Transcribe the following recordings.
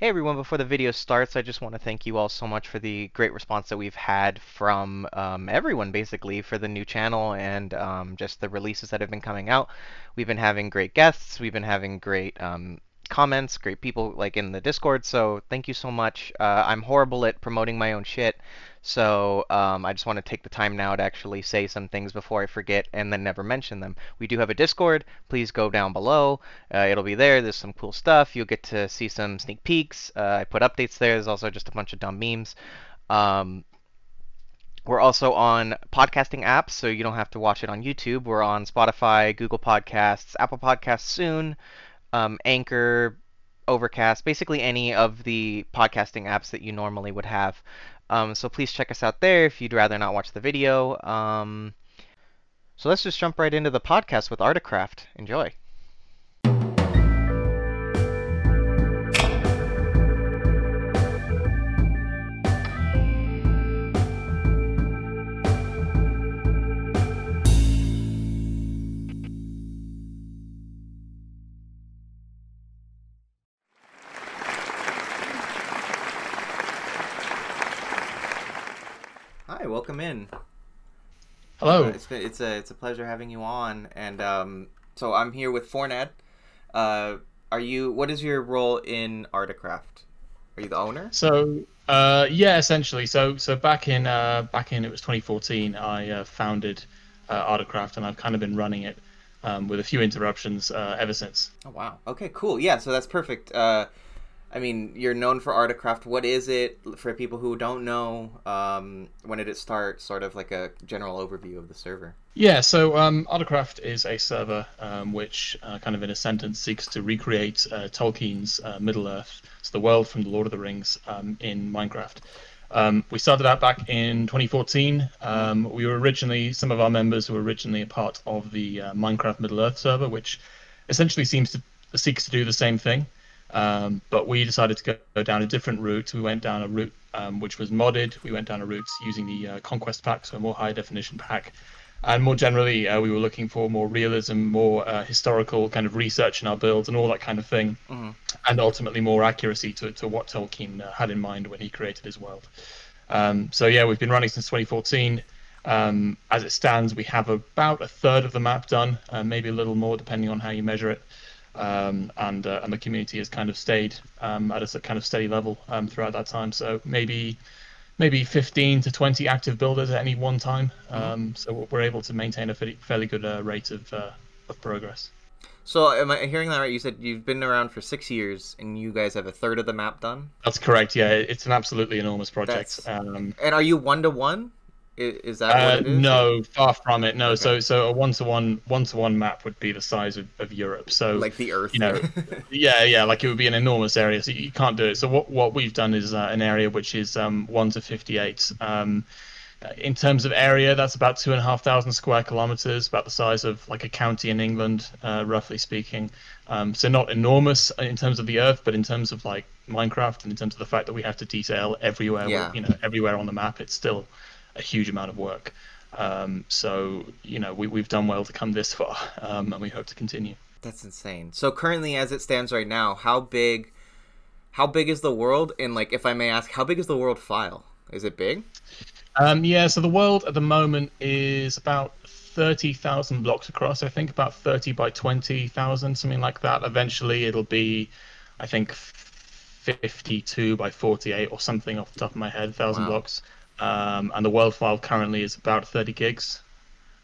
Hey everyone, before the video starts, I just want to thank you all so much for the great response that we've had from um, everyone basically for the new channel and um, just the releases that have been coming out. We've been having great guests, we've been having great um, comments, great people like in the Discord, so thank you so much. Uh, I'm horrible at promoting my own shit, so um, I just want to take the time now to actually say some things before I forget and then never mention them. We do have a Discord. Please go down below. Uh, it'll be there. There's some cool stuff. You'll get to see some sneak peeks. Uh, I put updates there. There's also just a bunch of dumb memes. Um, we're also on podcasting apps, so you don't have to watch it on YouTube. We're on Spotify, Google Podcasts, Apple Podcasts soon, um, Anchor, Overcast, basically any of the podcasting apps that you normally would have. Um, so please check us out there if you'd rather not watch the video. Um, so let's just jump right into the podcast with ArdaCraft. Enjoy. Hello. Uh, it's been, it's a it's a pleasure having you on, and um, so I'm here with Forned. Uh, are you? What is your role in ArdaCraft? Are you the owner? So, uh, yeah, essentially. So, so back in uh, back in it was 2014. I uh, founded uh, ArdaCraft, and I've kind of been running it um, with a few interruptions uh, ever since. Oh wow. Okay, cool. Yeah, so that's perfect. I mean, you're known for ArdaCraft. What is it for people who don't know? Um, when did it start? Sort of like a general overview of the server. Yeah, so um, ArdaCraft is a server um, which, uh, kind of in a sentence, seeks to recreate uh, Tolkien's uh, Middle Earth, so the world from the Lord of the Rings, um, in Minecraft. Um, we started out back in 2014. Um, we were originally some of our members were originally a part of the uh, Minecraft Middle Earth server, which essentially seems to seeks to do the same thing. Um, but we decided to go, go, down a different route. We went down a route um, which was modded. We went down a route using the uh, Conquest pack, so a more high definition pack. And more generally, uh, we were looking for more realism, more uh, historical kind of research in our builds, and all that kind of thing. Mm-hmm. And ultimately, more accuracy to, to what Tolkien uh, had in mind when he created his world. Um, so, yeah, we've been running since 2014. Um, as it stands, we have about a third of the map done, uh, maybe a little more depending on how you measure it um, and uh, and the community has kind of stayed um, at a kind of steady level um, throughout that time. So maybe maybe 15 to 20 active builders at any one time. Um, so we're able to maintain a fairly good uh, rate of uh, of progress. So am I hearing that right? You said you've been around for six years, and you guys have a third of the map done. That's correct. Yeah, it's an absolutely enormous project. Um, and are you one to one? Is that uh, what it is? No, far from it. No, okay. so so a one to one one to one map would be the size of, of Europe. So like the Earth, you know, yeah, yeah, like it would be an enormous area. So you can't do it. So what what we've done is uh, an area which is um, one to fifty eight. Um, in terms of area, that's about two and a half thousand square kilometers, about the size of like a county in England, uh, roughly speaking. Um, so not enormous in terms of the Earth, but in terms of like Minecraft and in terms of the fact that we have to detail everywhere, yeah. you know, everywhere on the map, it's still a huge amount of work. Um, so you know we we've done well to come this far, um, and we hope to continue. That's insane. So currently, as it stands right now, how big, how big is the world? And like, if I may ask, how big is the world file? Is it big? Um, yeah. So the world at the moment is about thirty thousand blocks across. I think about thirty by twenty thousand, something like that. Eventually, it'll be, I think, fifty-two by forty-eight or something off the top of my head, thousand wow. blocks. Um, and the world file currently is about 30 gigs.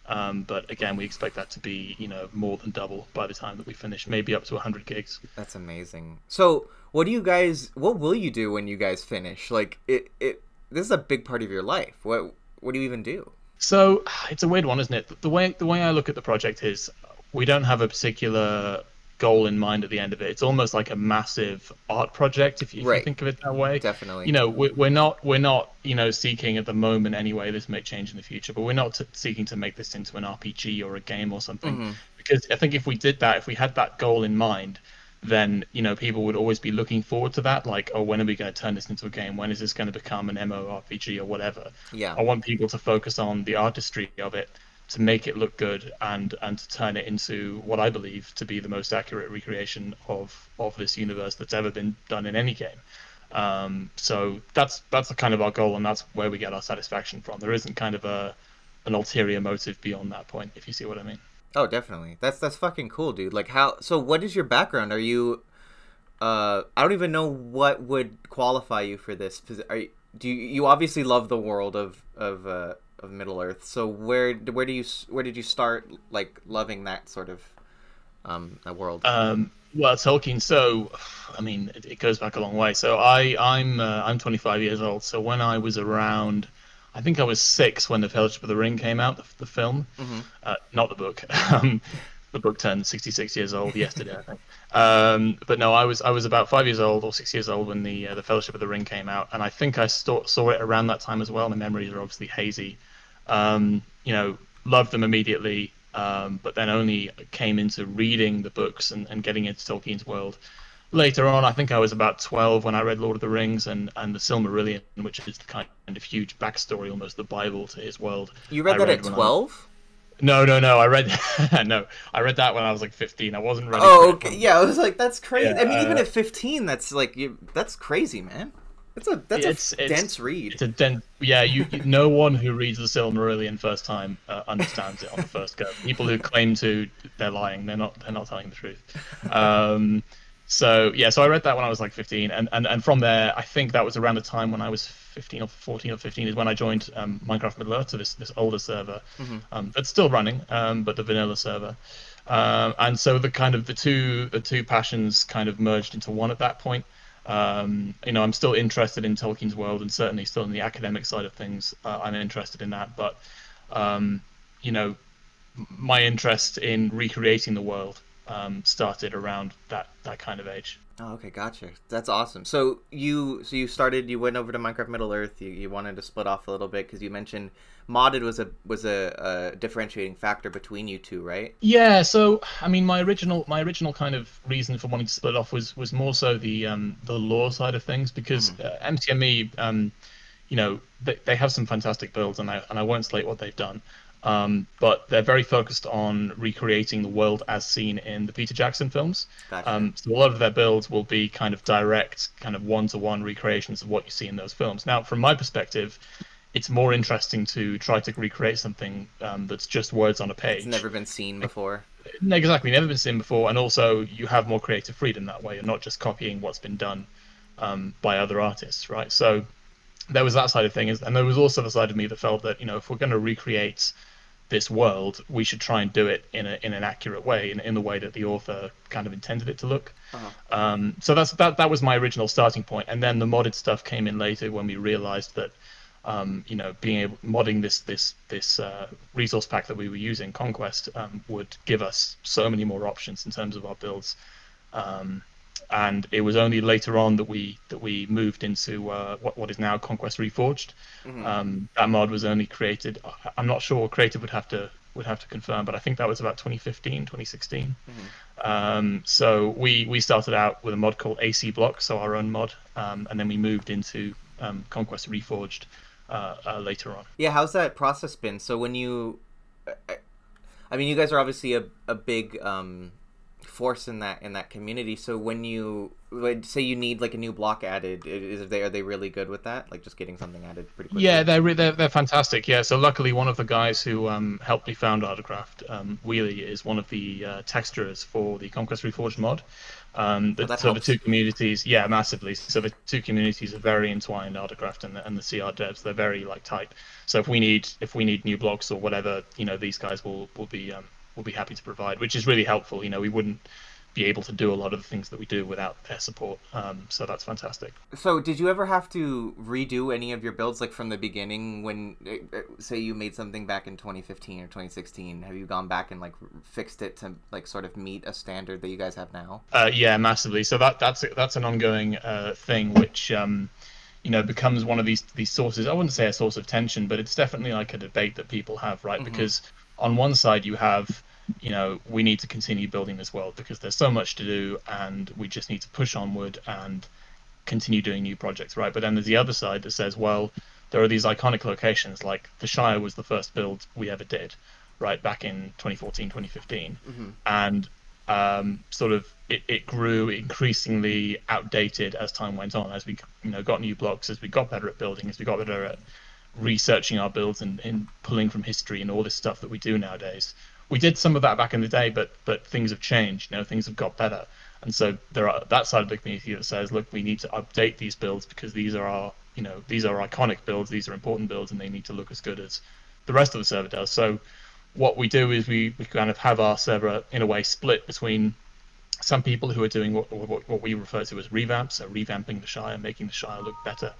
Um, but again, we expect that to be, you know, more than double by the time that we finish, maybe up to 100 gigs. That's amazing. So, what do you guys? What will you do when you guys finish? Like, it, it. This is a big part of your life. What, what do you even do? So, it's a weird one, isn't it? The way, the way I look at the project is, we don't have a particular goal in mind at the end of it. It's almost like a massive art project, if you, if you think of it that way. Definitely. You know, we're, we're not we're not you know seeking at the moment anyway. This may change in the future, but we're not t- seeking to make this into an RPG or a game or something. Mm-hmm. Because I think if we did that, if we had that goal in mind, then you know people would always be looking forward to that. Like, oh, when are we going to turn this into a game? When is this going to become an MMORPG or whatever? Yeah. I want people to focus on the artistry of it to make it look good and and to turn it into what I believe to be the most accurate recreation of of this universe that's ever been done in any game. Um, so that's that's the kind of our goal, and that's where we get our satisfaction from. There isn't kind of a an ulterior motive beyond that point, if you see what I mean. Oh, definitely. That's that's fucking cool, dude. Like how? So, what is your background? Are you? Uh, I don't even know what would qualify you for this. Are you, do you, you obviously love the world of of uh, of Middle Earth? So where where do you where did you start like loving that sort of um that world? Um, well, Tolkien. So, I mean, it, it goes back a long way. So I I'm uh, I'm 25 years old. So when I was around, I think I was six when the Fellowship of the Ring came out, the, the film, mm-hmm. uh, not the book. Um, the book turned 66 years old yesterday, I think. Um, but no, I was I was about five years old or six years old when the uh, the Fellowship of the Ring came out, and I think I saw, saw it around that time as well. My memories are obviously hazy. Um, you know, loved them immediately, um, but then only came into reading the books and, and getting into Tolkien's world later on. I think I was about 12 when I read Lord of the Rings and, and the Silmarillion, which is the kind of huge backstory, almost the Bible to his world. You read I that read at 12? No, no, no. I read no. I read that when I was like 15. I wasn't ready. Oh, okay. Yeah, I was like, that's crazy. Yeah, I mean, uh, even at 15, that's like, you, that's crazy, man. That's a that's it's, a it's, dense read. It's a dense. Yeah, you, you no one who reads the Silmarillion first time uh, understands it on the first go. People who claim to, they're lying. They're not. They're not telling the truth. Um, so yeah, so I read that when I was like 15, and, and and from there, I think that was around the time when I was 15 or 14 or 15 is when I joined um, Minecraft Middle Earth, so this this older server mm-hmm. um, that's still running, um, but the vanilla server. Um, and so the kind of the two the two passions kind of merged into one at that point. Um, you know, I'm still interested in Tolkien's world, and certainly still in the academic side of things. Uh, I'm interested in that, but um, you know, my interest in recreating the world um, started around that that kind of age. Oh, okay, gotcha. That's awesome. So you so you started you went over to Minecraft Middle Earth. You, you wanted to split off a little bit because you mentioned modded was a was a, a, differentiating factor between you two, right? Yeah. So I mean, my original my original kind of reason for wanting to split off was was more so the um, the lore side of things because mm. uh, MCME, um, you know, they, they have some fantastic builds, and I and I won't slate what they've done. Um, but they're very focused on recreating the world as seen in the Peter Jackson films. Gotcha. Um, so a lot of their builds will be kind of direct, kind of one-to-one recreations of what you see in those films. Now, from my perspective, it's more interesting to try to recreate something um, that's just words on a page. It's never been seen before. Exactly, never been seen before, and also you have more creative freedom that way. You're not just copying what's been done um, by other artists, right? So there was that side of things, and there was also the side of me that felt that you know if we're going to recreate this world, we should try and do it in a in an accurate way, in, in the way that the author kind of intended it to look. Uh-huh. Um, so that's that that was my original starting point, and then the modded stuff came in later when we realized that. Um, you know, being able modding this this this uh, resource pack that we were using, Conquest, um, would give us so many more options in terms of our builds. Um, and it was only later on that we that we moved into uh, what what is now Conquest Reforged. Mm-hmm. Um, that mod was only created. I'm not sure. Creative would have to would have to confirm, but I think that was about 2015, 2016. Mm-hmm. Um, so we we started out with a mod called AC Block, so our own mod, um, and then we moved into um, Conquest Reforged uh, uh, later on. Yeah, how's that process been? So when you, I mean, you guys are obviously a a big um, force in that in that community. So when you would say you need like a new block added, is they are they really good with that? Like just getting something added pretty quickly. Yeah, they're they're, they're fantastic. Yeah, so luckily one of the guys who um, helped me found ArdaCraft, um, Wheelie, is one of the uh, texturers for the Conquest Reforged mod. Um, the, so helps. the two communities, yeah, massively. So the two communities are very entwined, ArdaCraft and the, and the CR devs. They're very like tight. So if we need if we need new blocks or whatever, you know, these guys will will be um, will be happy to provide, which is really helpful. You know, we wouldn't be able to do a lot of the things that we do without their support. Um, so that's fantastic. So, did you ever have to redo any of your builds, like from the beginning? When, uh, uh, say, you made something back in 2015 or 2016, have you gone back and like fixed it to like sort of meet a standard that you guys have now? Uh, yeah, massively. So that that's that's an ongoing uh, thing, which. Um, you know, becomes one of these these sources. I wouldn't say a source of tension, but it's definitely like a debate that people have, right? Mm-hmm. Because on one side you have you know we need to continue building this world because there's so much to do and we just need to push onward and continue doing new projects right but then there's the other side that says well there are these iconic locations like the shire was the first build we ever did right back in 2014, 2015, Mm-hmm. and um, sort of it, it grew increasingly outdated as time went on, as we you know got new blocks, as we got better at building, as we got better at researching our builds and, and pulling from history and all this stuff that we do nowadays. We did some of that back in the day, but but things have changed. You know, things have got better, and so there are that side of the community that says, look, we need to update these builds because these are our you know these are iconic builds, these are important builds, and they need to look as good as the rest of the server does. So what we do is we, we kind of have our server in a way split between some people who are doing what, what, what we refer to as revamps, so revamping the Shire, making the Shire look better.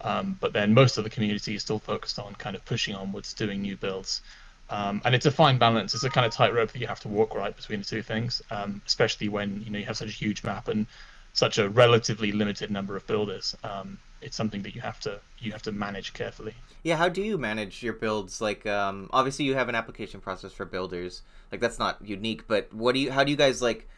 Um, but then most of the community is still focused on kind of pushing onwards, doing new builds. Um, and it's a fine balance. It's a kind of tightrope that you have to walk right between the two things, um, especially when you know you have such a huge map and such a relatively limited number of builders. Um, it's something that you have to you have to manage carefully. Yeah, how do you manage your builds? Like, um, obviously you have an application process for builders. Like that's not unique, but what do you? How do you guys like?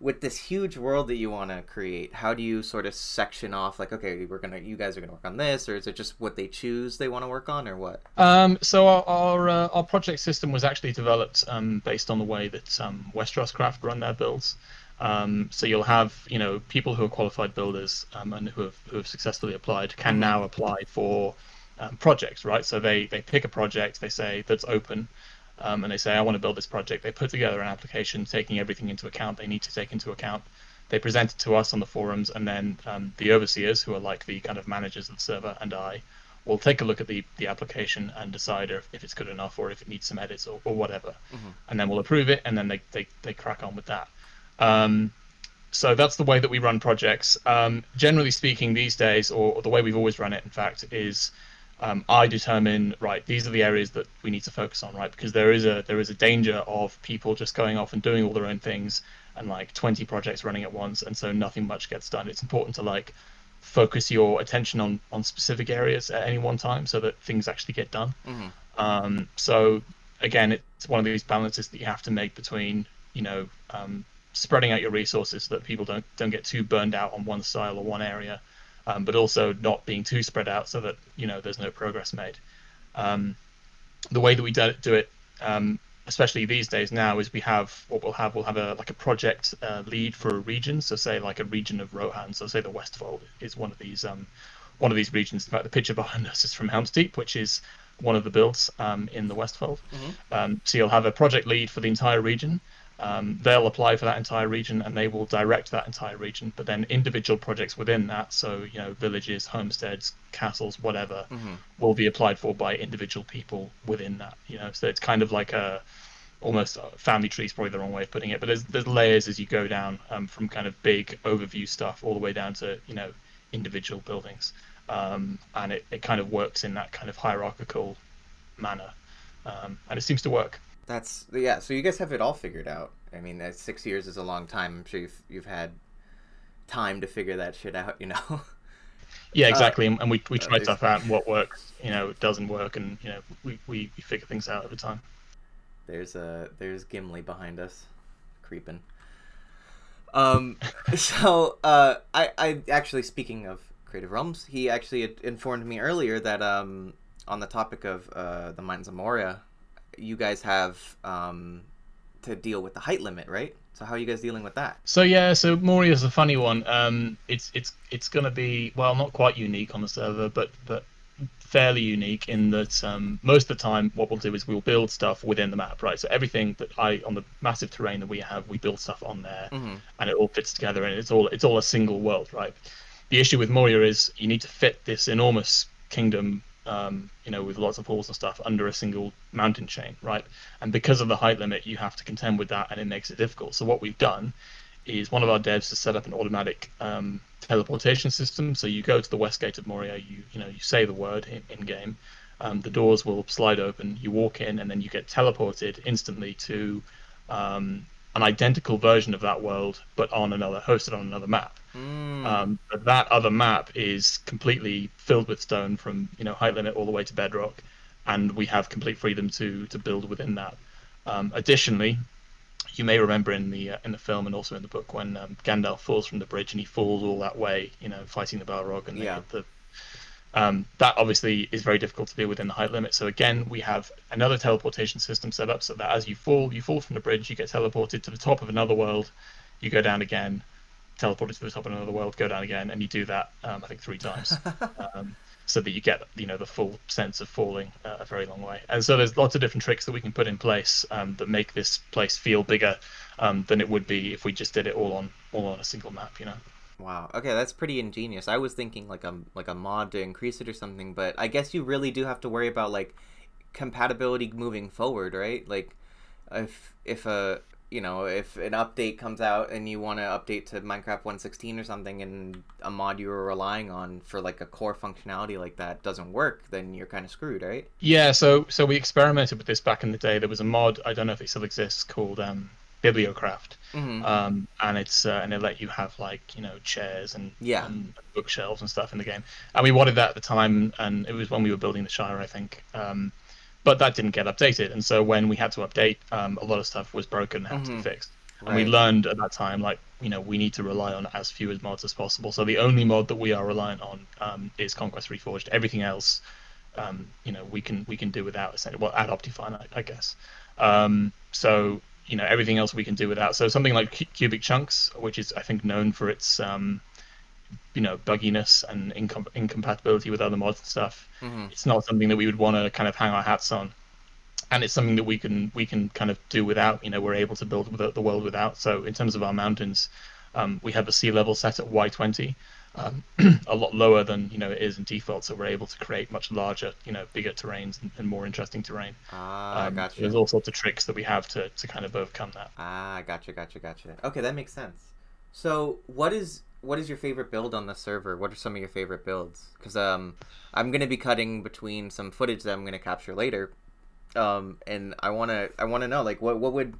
With this huge world that you want to create, how do you sort of section off? Like, okay, we're gonna, you guys are gonna work on this, or is it just what they choose they want to work on, or what? Um, so our our, uh, our project system was actually developed um, based on the way that um, Westeros Craft run their builds. Um, so you'll have you know people who are qualified builders um, and who have who have successfully applied can now apply for um, projects, right? So they they pick a project, they say that's open, um, and they say I want to build this project. They put together an application taking everything into account they need to take into account. They present it to us on the forums, and then um, the overseers, who are like the kind of managers of the server, and I will take a look at the, the application and decide if, if it's good enough or if it needs some edits or, or whatever. Mhm. And then we'll approve it, and then they, they, they crack on with that. Um, so that's the way that we run projects. Um, generally speaking, these days, or, or the way we've always run it, in fact, is um, I determine right. These are the areas that we need to focus on, right? Because there is a there is a danger of people just going off and doing all their own things and like 20 projects running at once, and so nothing much gets done. It's important to like focus your attention on on specific areas at any one time so that things actually get done. Mhm. Um, so again, it's one of these balances that you have to make between you know um, spreading out your resources so that people don't don't get too burned out on one style or one area, um, but also not being too spread out so that you know there's no progress made. Um, the way that we do do it, um, especially these days now, is we have what we'll have we'll have a like a project uh, lead for a region. So say like a region of Rohan. So say the Westfold is one of these um, one of these regions. In fact, the picture behind us is from Helm's Deep, which is one of the builds um, in the Westfold. Um, so you'll have a project lead for the entire region. Um, they'll apply for that entire region and they will direct that entire region. But then individual projects within that, so you know villages, homesteads, castles, whatever, Mhm. will be applied for by individual people within that. You know, so it's kind of like a almost a family tree is probably the wrong way of putting it, but there's there's layers as you go down um, from kind of big overview stuff all the way down to you know individual buildings, um, and it, it kind of works in that kind of hierarchical manner, um, and it seems to work. That's yeah. So you guys have it all figured out. I mean, that six years is a long time. I'm sure you've you've had time to figure that shit out. You know. Yeah, exactly. and and we, we uh, try stuff out and what works, you know, doesn't work, and you know, we, we, we figure things out over time. There's a there's Gimli behind us, creeping. Um, so uh, I I actually speaking of Creative Realms, he actually informed me earlier that um on the topic of uh the Mines of Moria, you guys have um to deal with the height limit, right? So how are you guys dealing with that? So yeah, so Moria is a funny one. Um, it's it's it's going to be well, not quite unique on the server, but but fairly unique in that um, most of the time what we'll do is we'll build stuff within the map, right? So everything that I on the massive terrain that we have, we build stuff on there, Mm-hmm. and it all fits together, and it's all it's all a single world, right? The issue with Moria is you need to fit this enormous kingdom, um, you know, with lots of halls and stuff under a single mountain chain, right? And because of the height limit, you have to contend with that, and it makes it difficult. So what we've done is one of our devs has set up an automatic um, teleportation system. So you go to the west gate of Moria, you you know you say the word in, in game, um, the doors will slide open, you walk in, and then you get teleported instantly to um, an identical version of that world, but on another hosted on another map. Mm. Um, but that other map is completely filled with stone from you know height limit all the way to bedrock, and we have complete freedom to to build within that. Um, additionally, you may remember in the uh, in the film and also in the book when um, Gandalf falls from the bridge and he falls all that way, you know, fighting the Balrog and Yeah. the. Um, that obviously is very difficult to do within the height limit. So again, we have another teleportation system set up so that as you fall, you fall from the bridge, you get teleported to the top of another world, you go down again, teleported to the top of another world, go down again, and you do that um, I think three times, um, so that you get you know the full sense of falling uh, a very long way. And so there's lots of different tricks that we can put in place um, that make this place feel bigger um, than it would be if we just did it all on all on a single map. You know. Wow. Okay, that's pretty ingenious. I was thinking like a like a mod to increase it or something, but I guess you really do have to worry about like compatibility moving forward, right? Like if if a you know if an update comes out and you want to update to Minecraft 1.16 or something, and a mod you were relying on for like a core functionality like that doesn't work, then you're kind of screwed, right? Yeah. So so we experimented with this back in the day. There was a mod I don't know if it still exists called um, Bibliocraft, Mm-hmm. um, and it's uh, and it let you have like you know chairs and, Yeah. and bookshelves and stuff in the game. And we wanted that at the time, and it was when we were building the Shire, I think. Um, but that didn't get updated, and so when we had to update, um, a lot of stuff was broken and had to Mhm. be fixed. And we learned at that time, like you know, we need to rely on as few as mods as possible. So the only mod that we are reliant on um, is Conquest Reforged. Everything else, um, you know, we can we can do without. essentially. Well, add Optifine, I, I guess. Um, so you know, everything else we can do without. So something like Cu- Cubic Chunks, which is I think known for its um, you know bugginess and incom- incompatibility with other mods and stuff. Mm-hmm. It's not something that we would want to kind of hang our hats on and it's something that we can we can kind of do without. You know, we're able to build the, the world without. So in terms of our mountains, um, we have a sea level set at Y20, um, a lot lower than you know it is in default. So we're able to create much larger, you know, bigger terrains and, and more interesting terrain. Ah, Um, gotcha. There's all sorts of tricks that we have to to kind of overcome that. Ah, gotcha, gotcha, gotcha. Okay, that makes sense. So, what is what is your favorite build on the server? What are some of your favorite builds? Because um, I'm gonna be cutting between some footage that I'm gonna capture later, um, and I wanna I wanna know like what what would,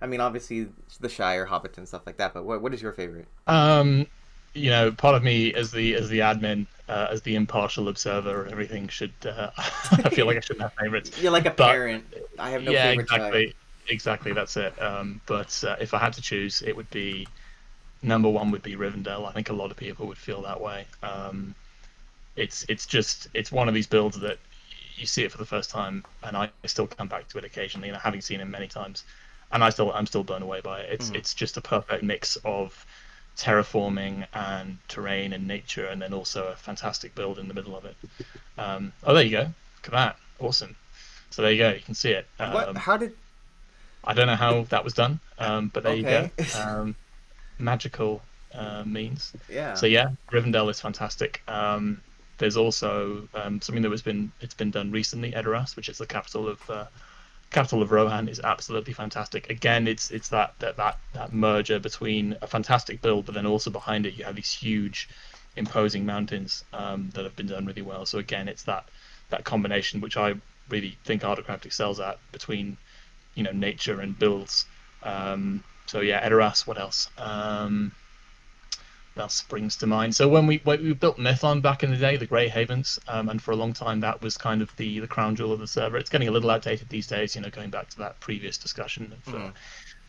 I mean obviously the Shire, Hobbiton, and stuff like that. But what what is your favorite? Um, you know, part of me as the as the admin, uh, as the impartial observer, everything should. Uh, I feel like I shouldn't have favorites. You're like a But- parent. I have no yeah, favorite exactly. Shire. Exactly, that's it. Um, but uh, if I had to choose, it would be number one would be Rivendell. I think a lot of people would feel that way. Um, it's it's just it's one of these builds that you see it for the first time, and I still come back to it occasionally, and having seen it many times, and I still I'm still blown away by it. It's Mhm. it's just a perfect mix of terraforming and terrain and nature, and then also a fantastic build in the middle of it. Um, oh, there you go. Look at that. Awesome. So there you go. You can see it. Um, what? How did? I don't know how that was done, um, but there Okay. you go. Magical uh, means. Yeah. So yeah, Rivendell is fantastic. Um, there's also um, something that was been it's been done recently. Edoras, which is the capital of uh, capital of Rohan, is absolutely fantastic. Again, it's it's that that that that merger between a fantastic build, but then also behind it you have these huge, imposing mountains um, that have been done really well. So again, it's that that combination which I really think ArdaCraft excels at between you know nature and builds. Um, so yeah, Edoras. What else? Um, that springs to mind. So when we when we built Mithlond back in the day, the Grey Havens, um, and for a long time that was kind of the the crown jewel of the server. It's getting a little outdated these days, you know, going back to that previous discussion of uh, Mhm.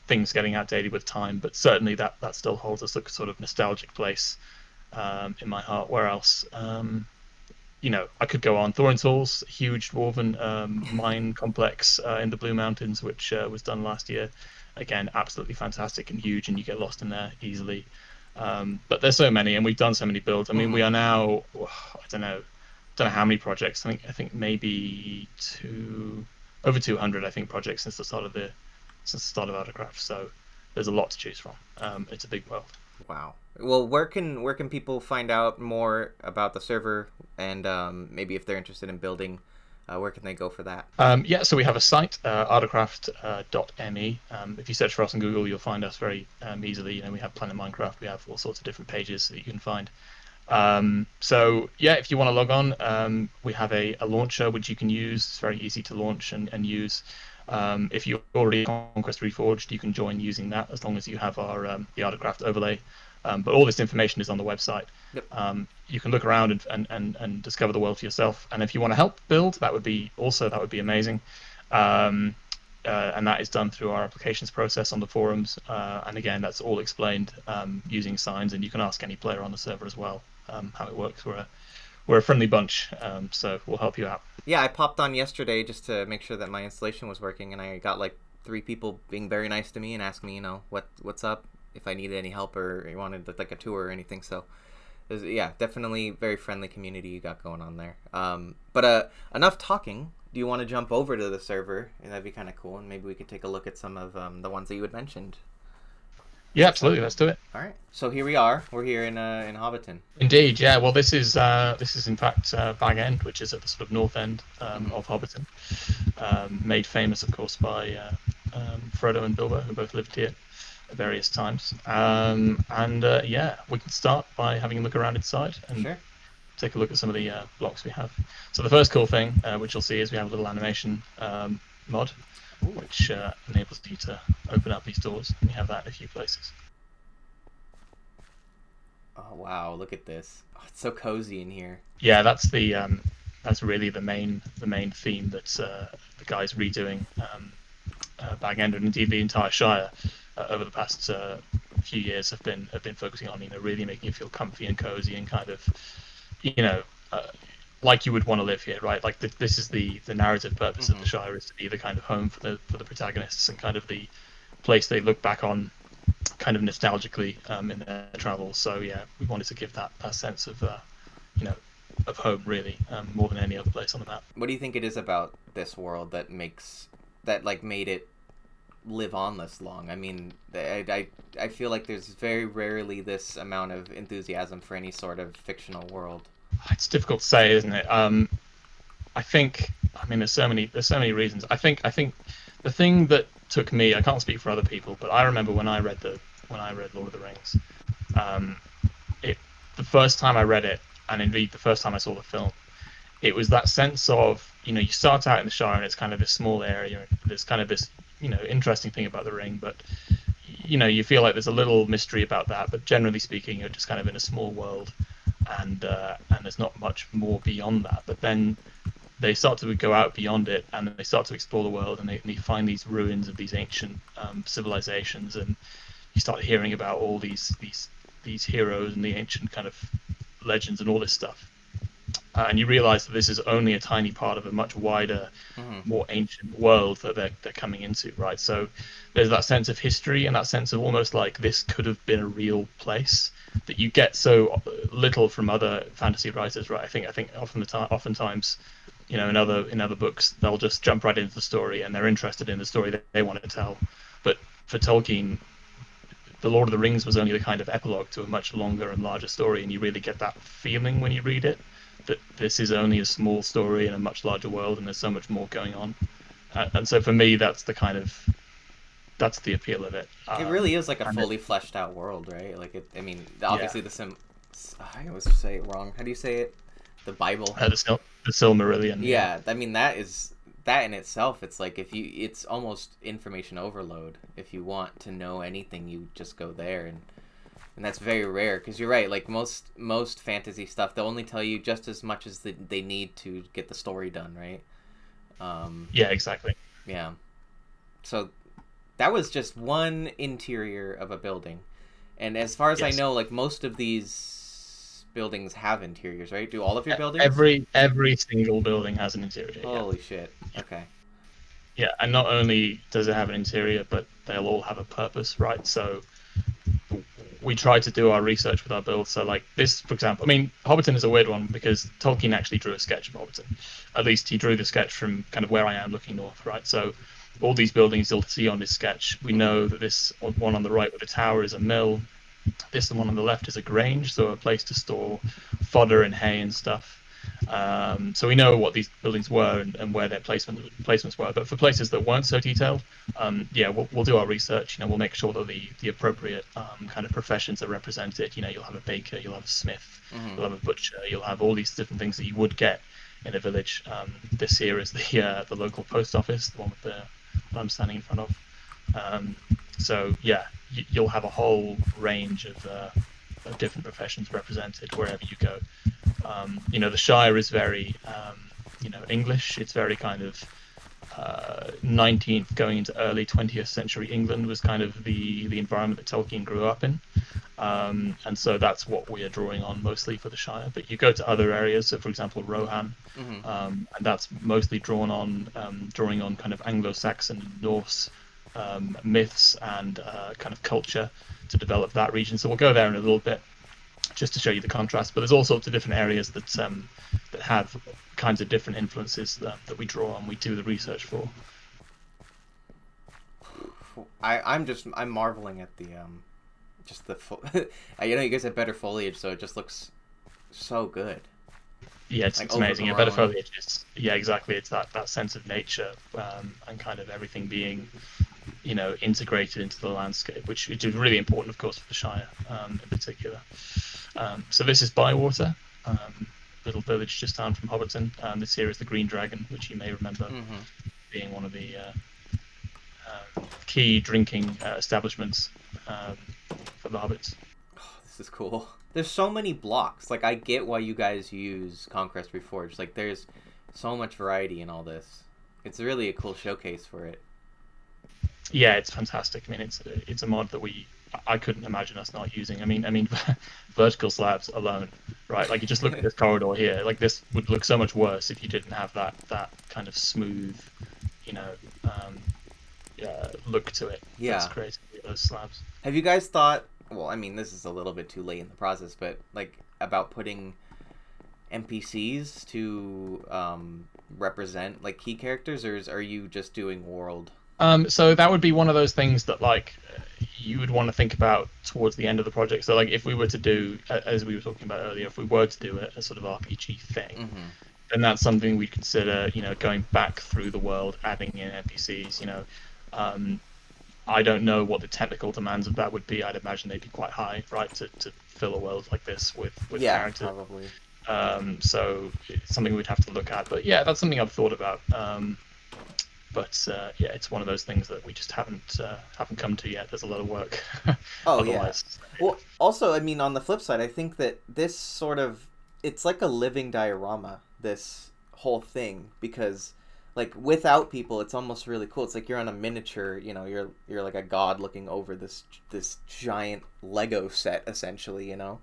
things getting outdated with time. But certainly that that still holds a sort of nostalgic place um, in my heart. Where else? Um, you know, I could go on. Thorin's Halls, huge dwarven um, mine complex uh, in the Blue Mountains, which uh, was done last year. Again, absolutely fantastic and huge, and you get lost in there easily. Um, but there's so many, and we've done so many builds. I mean, we are now, I don't know, don't know how many projects. I think I think maybe two, over 200. I think projects since the start of the since the start of ArdaCraft. So there's a lot to choose from. Um, it's a big world. Wow. Well, where can where can people find out more about the server and um, maybe if they're interested in building, uh, where can they go for that? Um, yeah, so we have a site, uh, ardacraft.me. Um, if you search for us on Google, you'll find us very um, easily. You know, we have Planet Minecraft, we have all sorts of different pages that you can find. Um, so yeah, if you want to log on, um, we have a, a launcher which you can use. It's very easy to launch and, and use. Um, if you're already Conquest Reforged, you can join using that as long as you have our the ArdaCraft overlay. Um, but all this information is on the website. Yep. Um, you can look around and, and, and, and discover the world for yourself. And if you want to help build, that would be also that would be amazing. Um, uh, and that is done through our applications process on the forums. Uh, and again, that's all explained um, using signs. And you can ask any player on the server as well um, how it works. We're a, we're a friendly bunch, um, so we'll help you out. Yeah, I popped on yesterday just to make sure that my installation was working, and I got like three people being very nice to me and asking me, you know, what what's up, if I needed any help or wanted like a tour or anything. So, was, yeah, definitely very friendly community you got going on there. Um, but uh, enough talking. Do you want to jump over to the server? And that'd be kind of cool, and maybe we could take a look at some of um, the ones that you had mentioned. Yeah, absolutely. Let's do it. All right. So here we are. We're here in uh, in Hobbiton. Indeed. Yeah. Well, this is uh, this is in fact uh, Bag End, which is at the sort of north end um, of Hobbiton, um, made famous, of course, by uh, um, Frodo and Bilbo, who both lived here various times. Um, and uh, yeah, we can start by having a look around inside and Sure. take a look at some of the uh, blocks we have. So the first cool thing, uh, which you'll see, is we have a little animation um, mod, which uh, enables you to open up these doors. And you have that in a few places. Oh wow! Look at this. Oh, it's so cozy in here. Yeah, that's the um, that's really the main the main theme that uh, the guys redoing um, uh, Bag End and indeed the entire Shire over the past uh, few years have been have been focusing on you know really making you feel comfy and cozy and kind of you know uh, like you would want to live here, right? Like th- this is the the narrative purpose of the Mhm. Shire is to be the kind of home for the for the protagonists and kind of the place they look back on kind of nostalgically um, in their travels. So yeah, we wanted to give that, that sense of uh, you know of home really um, more than any other place on the map. What do you think it is about this world that makes that like made it live on this long? I mean, I I, I feel like there's very rarely this amount of enthusiasm for any sort of fictional world. It's difficult to say, isn't it? Um, I think I mean there's so many there's so many reasons. I think I think the thing that took me I can't speak for other people, but I remember when I read the when I read Lord of the Rings, um, it the first time I read it and indeed the first time I saw the film, it was that sense of you know you start out in the Shire and it's kind of this small area there's kind of this you know interesting thing about the ring, but you know you feel like there's a little mystery about that, but generally speaking you're just kind of in a small world and uh, and there's not much more beyond that. But then they start to go out beyond it and they start to explore the world and they, they find these ruins of these ancient um, civilizations and you start hearing about all these these these heroes and the ancient kind of legends and all this stuff. Uh, and you realize that this is only a tiny part of a much wider, Mhm. more ancient world that they're, they're coming into, right? So there's that sense of history and that sense of almost like this could have been a real place that you get so little from other fantasy writers, right? I think I think often the time, oftentimes, you know, in other in other books, they'll just jump right into the story and they're interested in the story that they want to tell. But for Tolkien, the Lord of the Rings was only the kind of epilogue to a much longer and larger story, and you really get that feeling when you read it that this is only a small story in a much larger world, and there's so much more going on. Uh, and so for me, that's the kind of that's the appeal of it. It Um, really is like a and it- fully fleshed out world, right? Like it. I mean, obviously the sim. I always say it wrong. How do you say it? The Bible. uh, the, Sil- the Silmarillion. yeah, I mean that is that in itself. It's like if you, it's almost information overload. If you want to know anything, you just go there, and and that's very rare. Because you're right. Like most most fantasy stuff, they'll only tell you just as much as the, they need to get the story done, right? Um, Yeah, exactly. yeah. So that was just one interior of a building. And as far as I know, like most of these buildings have interiors, right? Do all of your buildings? Every every single building has an interior. yeah. Holy shit. Okay. Yeah, and not only does it have an interior, but they'll all have a purpose, right? So we try to do our research with our builds. So, like this, for example, I mean, Hobbiton is a weird one because Tolkien actually drew a sketch of Hobbiton. At least he drew the sketch from kind of where I am looking north, right? So all these buildings you'll see on this sketch, we know that this one on the right with the tower is a mill. This one on the left is a grange, so a place to store fodder and hay and stuff. Um, so we know what these buildings were and, and where their placement, placements were. But for places that weren't so detailed, um, yeah, we'll, we'll do our research. You know, we'll make sure that the, the appropriate um, kind of professions are represented. You know, you'll have a baker, you'll have a smith, Mhm. you'll have a butcher, you'll have all these different things that you would get in a village. Um, this here is the uh, the local post office, the one with the that I'm standing in front of. Um, so yeah, y- you'll have a whole range of, uh, of different professions represented wherever you go. Um, you know, the Shire is very, um, you know, English. It's very kind of uh, 19th going into early 20th century England was kind of the the environment that Tolkien grew up in, um, and so that's what we are drawing on mostly for the Shire. But you go to other areas, so for example Rohan, Mhm. um, and that's mostly drawn on um, drawing on kind of Anglo-Saxon, Norse um, myths and uh, kind of culture to develop that region. So we'll go there in a little bit just to show you the contrast. But there's all sorts of different areas that um, that have kinds of different influences that, that we draw on, we do the research for. I I'm just I'm marveling at the um, just the fo- you know you guys have better foliage, so it just looks so good. Yeah, it's, Like it's amazing. Yeah, better foliage is yeah, exactly. It's that, that sense of nature um, and kind of everything being, you know, integrated into the landscape, which, which is really important, of course, for the Shire um, in particular. Um, so this is Bywater, um, little village just down from Hobbiton. Um, this here is the Green Dragon, which you may remember Mm-hmm. being one of the uh, uh, key drinking uh, establishments um, for the hobbits. Oh, this is cool. There's so many blocks. Like I get why you guys use Conquest Reforged. Like there's so much variety in all this. It's really a cool showcase for it. Yeah, it's fantastic. I mean, it's it's a mod that we I couldn't imagine us not using. I mean, I mean, vertical slabs alone, right? Like you just look at this corridor here. Like this would look so much worse if you didn't have that that kind of smooth, you know, um, uh, look to it. Yeah. with those slabs. Have you guys thought? Well, I mean, this is a little bit too late in the process, but like about putting NPCs to um, represent like key characters, or is, are you just doing world? Um, so that would be one of those things that like you would want to think about towards the end of the project. So like if we were to do, as we were talking about earlier, if we were to do a, a sort of RPG thing, Mm-hmm. then that's something we'd consider. You know, going back through the world, adding in NPCs. You know, um, I don't know what the technical demands of that would be. I'd imagine they'd be quite high, right, to, to fill a world like this with with Yeah, characters. probably. Um, so it's something we'd have to look at. But yeah, that's something I've thought about. Um, but uh, yeah, it's one of those things that we just haven't uh, haven't come to yet. There's a lot of work. Oh, yeah. Well, also, I mean, on the flip side, I think that this sort of it's like a living diorama. This whole thing because, like, without people, it's almost really cool. It's like you're on a miniature. You know, you're you're like a god looking over this this giant Lego set, essentially. You know,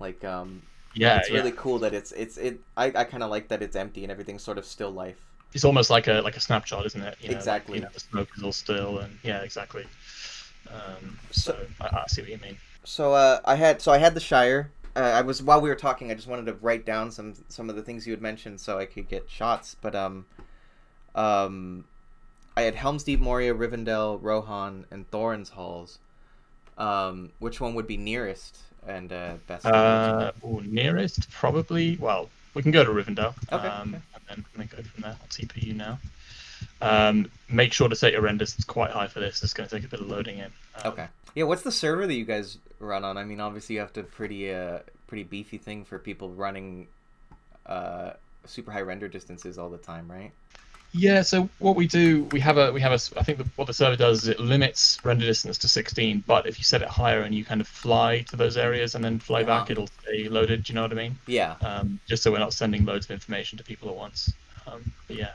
like um, Yeah, it's yeah. really cool that it's it's it. I I kind of like that it's empty and everything's sort of still life. It's almost like a like a snapshot, isn't it? You know, like, Exactly. you know, the smoke is all still, and yeah, exactly. Um, so I, I see what you mean. So uh, I had so I had the Shire. Uh, I was while we were talking, I just wanted to write down some some of the things you had mentioned so I could get shots. But um, um, I had Helm's Deep, Moria, Rivendell, Rohan, and Thorin's Halls. Um, which one would be nearest and uh, best? Uh, ooh, nearest probably. Well, we can go to Rivendell. Okay, Um, okay. Then, and then go from there. TP you now. Um, make sure to set your render distance quite high for this. It's going to take a bit of loading in. Um, okay. Yeah. What's the server that you guys run on? I mean, obviously you have to pretty uh pretty beefy thing for people running uh super high render distances all the time, right? Yeah, so what we do, we have a, we have a, I think the, what the server does is it limits render distance to 16, but if you set it higher and you kind of fly to those areas and then fly back, it'll stay loaded. Do you know what I mean? Yeah. Um, just so we're not sending loads of information to people at once. Um, but yeah,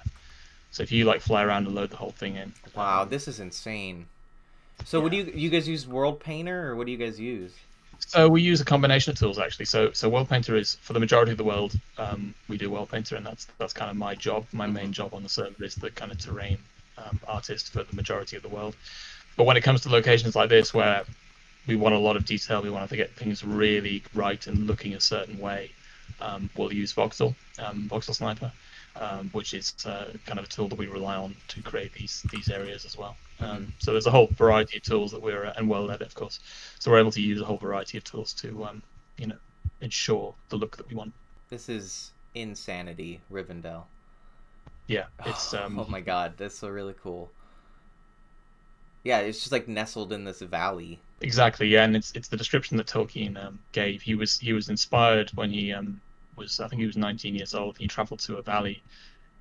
so if you like fly around and load the whole thing in. Wow, um, this is insane. So, what do you you guys use World Painter or what do you guys use? So we use a combination of tools actually. So so World Painter is for the majority of the world. Um, we do World Painter, and that's that's kind of my job. My main job on the server is the kind of terrain um, artist for the majority of the world. But when it comes to locations like this, where we want a lot of detail, we want to get things really right and looking a certain way, um, we'll use Voxel, um, Voxel Sniper, um, which is uh, kind of a tool that we rely on to create these these areas as well. Um, so there's a whole variety of tools that we're and WorldEdit, of course. So we're able to use a whole variety of tools to um, you know ensure the look that we want. This is insanity, Rivendell. Yeah, it's um, oh my god, that's so really cool. Yeah, it's just like nestled in this valley. Exactly, yeah, and it's it's the description that Tolkien um, gave. He was he was inspired when he um, was I think he was 19 years old. He travelled to a valley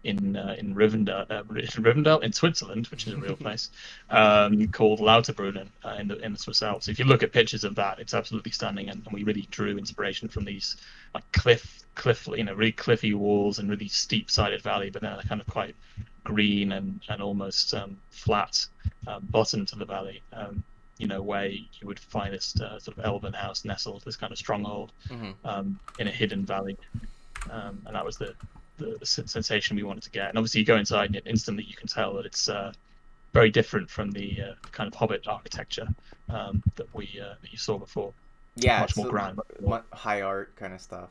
in uh, in Rivendell, uh, Rivendell in Switzerland, which is a real place, um, called Lauterbrunnen uh, in the in the Swiss Alps. If you look at pictures of that, it's absolutely stunning, and, and we really drew inspiration from these like cliff cliff you know really cliffy walls and really steep sided valley, but then a kind of quite green and and almost um, flat uh, bottom to the valley. Um, you know, where you would find this uh, sort of elven house nestled, this kind of stronghold hmm um, in a hidden valley, um, and that was the, the, the sensation we wanted to get. And obviously, you go inside, and instantly you can tell that it's uh, very different from the uh, kind of Hobbit architecture um, that we uh, that you saw before. Yeah, much more grand. mu- high art kind of stuff.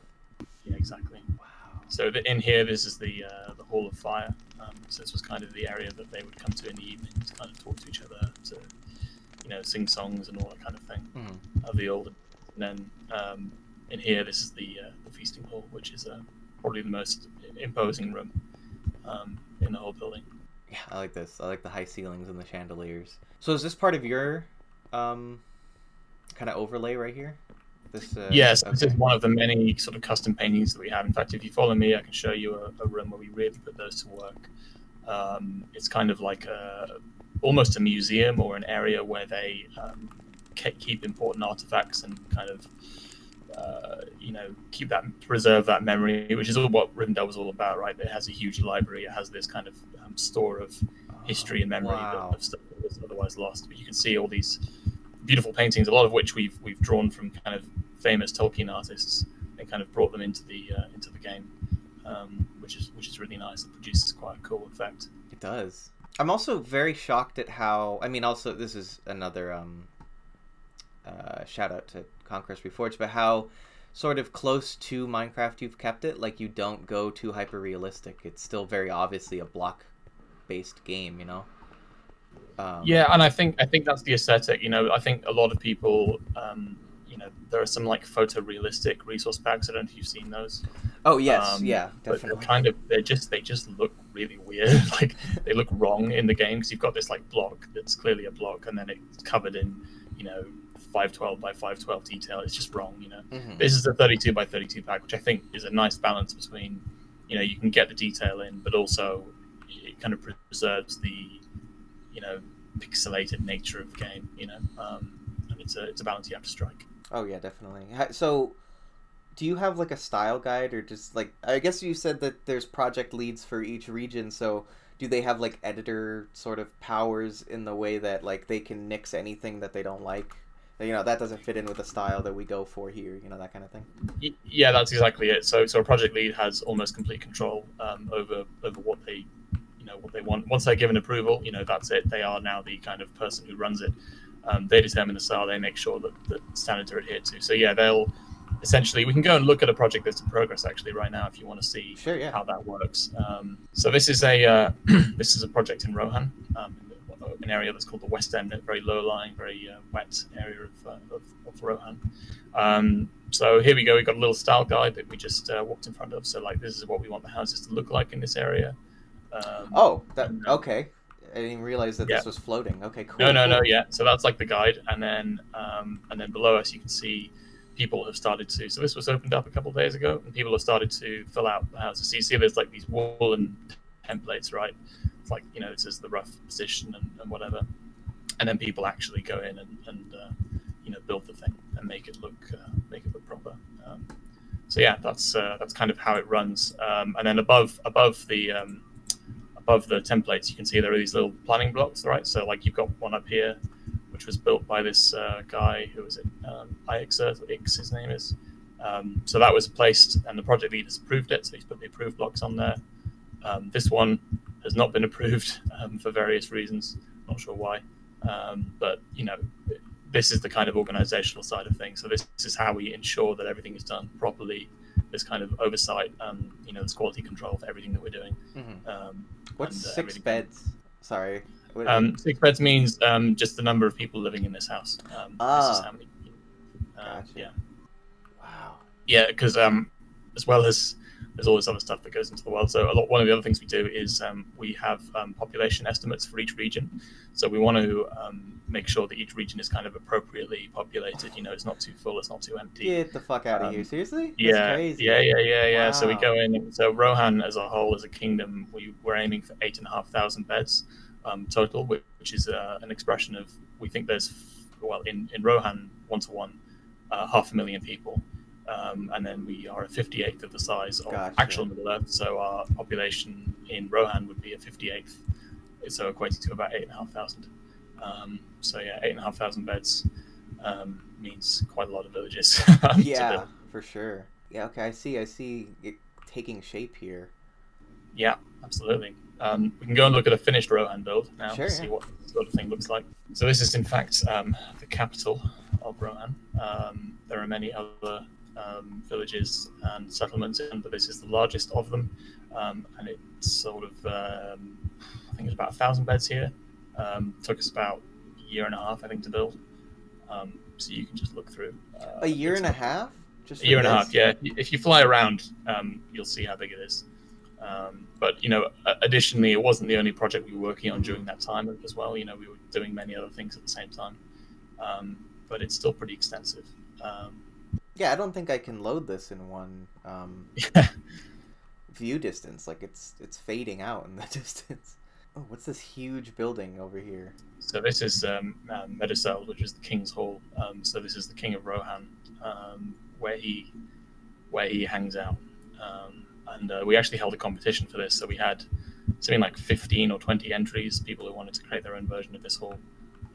Yeah, exactly. Wow. So the, in here, this is the uh, the Hall of Fire. Um, so this was kind of the area that they would come to in the evening to kind of talk to each other, to you know sing songs and all that kind of thing. hmm of the old. And then um, in here, this is the uh, the feasting hall, which is uh, probably the most imposing room um, in the whole building. Yeah, I like this. I like the high ceilings and the chandeliers. So is this part of your um kind of overlay right here? This uh, yes, this is one of the many sort of custom paintings that we have. In fact, if you follow me, I can show you a, a room where we really put those to work. Um, it's kind of like a almost a museum or an area where they um, keep important artifacts and kind of uh, you know keep that preserve that memory, which is all what Rivendell was all about, right? It has a huge library. It has this kind of um, store of history and memory Wow. of, of stuff that was otherwise lost. But you can see all these beautiful paintings, a lot of which we've we've drawn from kind of famous Tolkien artists and kind of brought them into the uh, into the game, um, which is which is really nice. It produces quite a cool effect. It does. I'm also very shocked at how. I mean, also this is another um, uh, shout out to Conquest Reforged, but how sort of close to Minecraft you've kept it. Like you don't go too hyper realistic. It's still very obviously a block based game. You know. Um, Yeah, and I think I think that's the aesthetic. You know, I think a lot of people. Um, you know, there are some like photorealistic resource packs. I don't know if you've seen those. Oh yes, Um, yeah, definitely. kind of they just they just look really weird like they look wrong in the game because you've got this like block that's clearly a block and then it's covered in you know 512 by 512 detail it's just wrong you know Mhm. this is a 32 by 32 pack which i think is a nice balance between you know you can get the detail in but also it kind of preserves the you know pixelated nature of the game you know um, and it's a it's a balance you have to strike Oh yeah, definitely. So, do you have like a style guide, or just like I guess you said that there's project leads for each region. So, do they have like editor sort of powers in the way that like they can nix anything that they don't like? You know, that doesn't fit in with the style that we go for here. You know, that kind of thing. Yeah, that's exactly it. So, so a project lead has almost complete control um, over over what they, you know, what they want. Once they're given approval, you know, that's it. They are now the kind of person who runs it. Um, they determine the style. They make sure that the standards are adhered to. So, yeah, they'll essentially. We can go and look at a project that's in progress actually right now if you want to see Sure, yeah. how that works. Um, so this is a uh, this is a project in Rohan, um, an area that's called the West End, a very low-lying, very uh, wet area of, uh, of, of Rohan. Um, so here we go. We've got a little style guide that we just uh, walked in front of. So like this is what we want the houses to look like in this area. Um, Oh, that okay. I didn't realize that Yeah. this was floating. Okay, cool. no, no, no. Yeah. So that's like the guide, and then um, and then below us you can see people have started to. So this was opened up a couple of days ago, and people have started to fill out the houses. So you see, there's like these woolen templates, right? It's like you know, it says the rough position and, and whatever, and then people actually go in and, and uh, you know build the thing and make it look uh, make it look proper. Um, so yeah, that's uh, that's kind of how it runs. Um, and then above above the um, above the templates, you can see there are these little planning blocks, right? So like you've got one up here, which was built by this uh, guy who was it, um, Ix his name is. Um, so that was placed, and the project lead has approved it. So he's put the approved blocks on there. Um, this one has not been approved um, for various reasons. Not sure why, um, but you know, this is the kind of organizational side of things. So this, this is how we ensure that everything is done properly. This kind of oversight, um, you know, this quality control for everything that we're doing. Mhm. Um, What's and, uh, six beds? Sorry. Um, six beds means um, just the number of people living in this house. Um, this Ah. is how many. Uh, Gotcha. Yeah, wow. yeah, because um, as well as there's all this other stuff that goes into the world. So a lot. One of the other things we do is um, we have um, population estimates for each region. So we want to um, make sure that each region is kind of appropriately populated. You know, it's not too full, it's not too empty. Get the fuck out of Um, here! Seriously? That's Yeah, crazy. yeah, yeah, yeah, yeah. So we go in. So Rohan as a whole, as a kingdom, we we're aiming for eight and a half thousand beds um, total, which, which is uh, an expression of we think there's well in in Rohan one to one, half a million people, um, and then we are a fifty eighth of the size of Gotcha. actual Middle Earth. So our population in Rohan would be a 58th, so equating to about eight and a half thousand. Um, so yeah, eight and a half thousand beds um, means quite a lot of villages. Yeah, for sure. Yeah, okay, I see. I see it taking shape here. Yeah, absolutely. Um, we can go and look at a finished Rohan build now Sure, to see yeah. what sort of thing looks like. So this is in fact um, the capital of Rohan. Um, there are many other um, villages and settlements, in, but this is the largest of them, um, and it's sort of um, I think it's about a thousand beds here. Um, took us about a year and a half, I think, to build. Um, so you can just look through. Uh, A year and a half? Just a year and a half yeah if you fly around um, you'll see how big it is um, but you know additionally it wasn't the only project we were working on during that time as well you know we were doing many other things at the same time um, but it's still pretty extensive um, Yeah, I don't think I can load this in one um, view distance. Like it's it's fading out in the distance. Oh, what's this huge building over here? so this is um, um, Meduseld, which is the king's hall um, so this is the king of Rohan um, where he where he hangs out um, and uh, we actually held a competition for this so we had something like 15 or 20 entries people who wanted to create their own version of this hall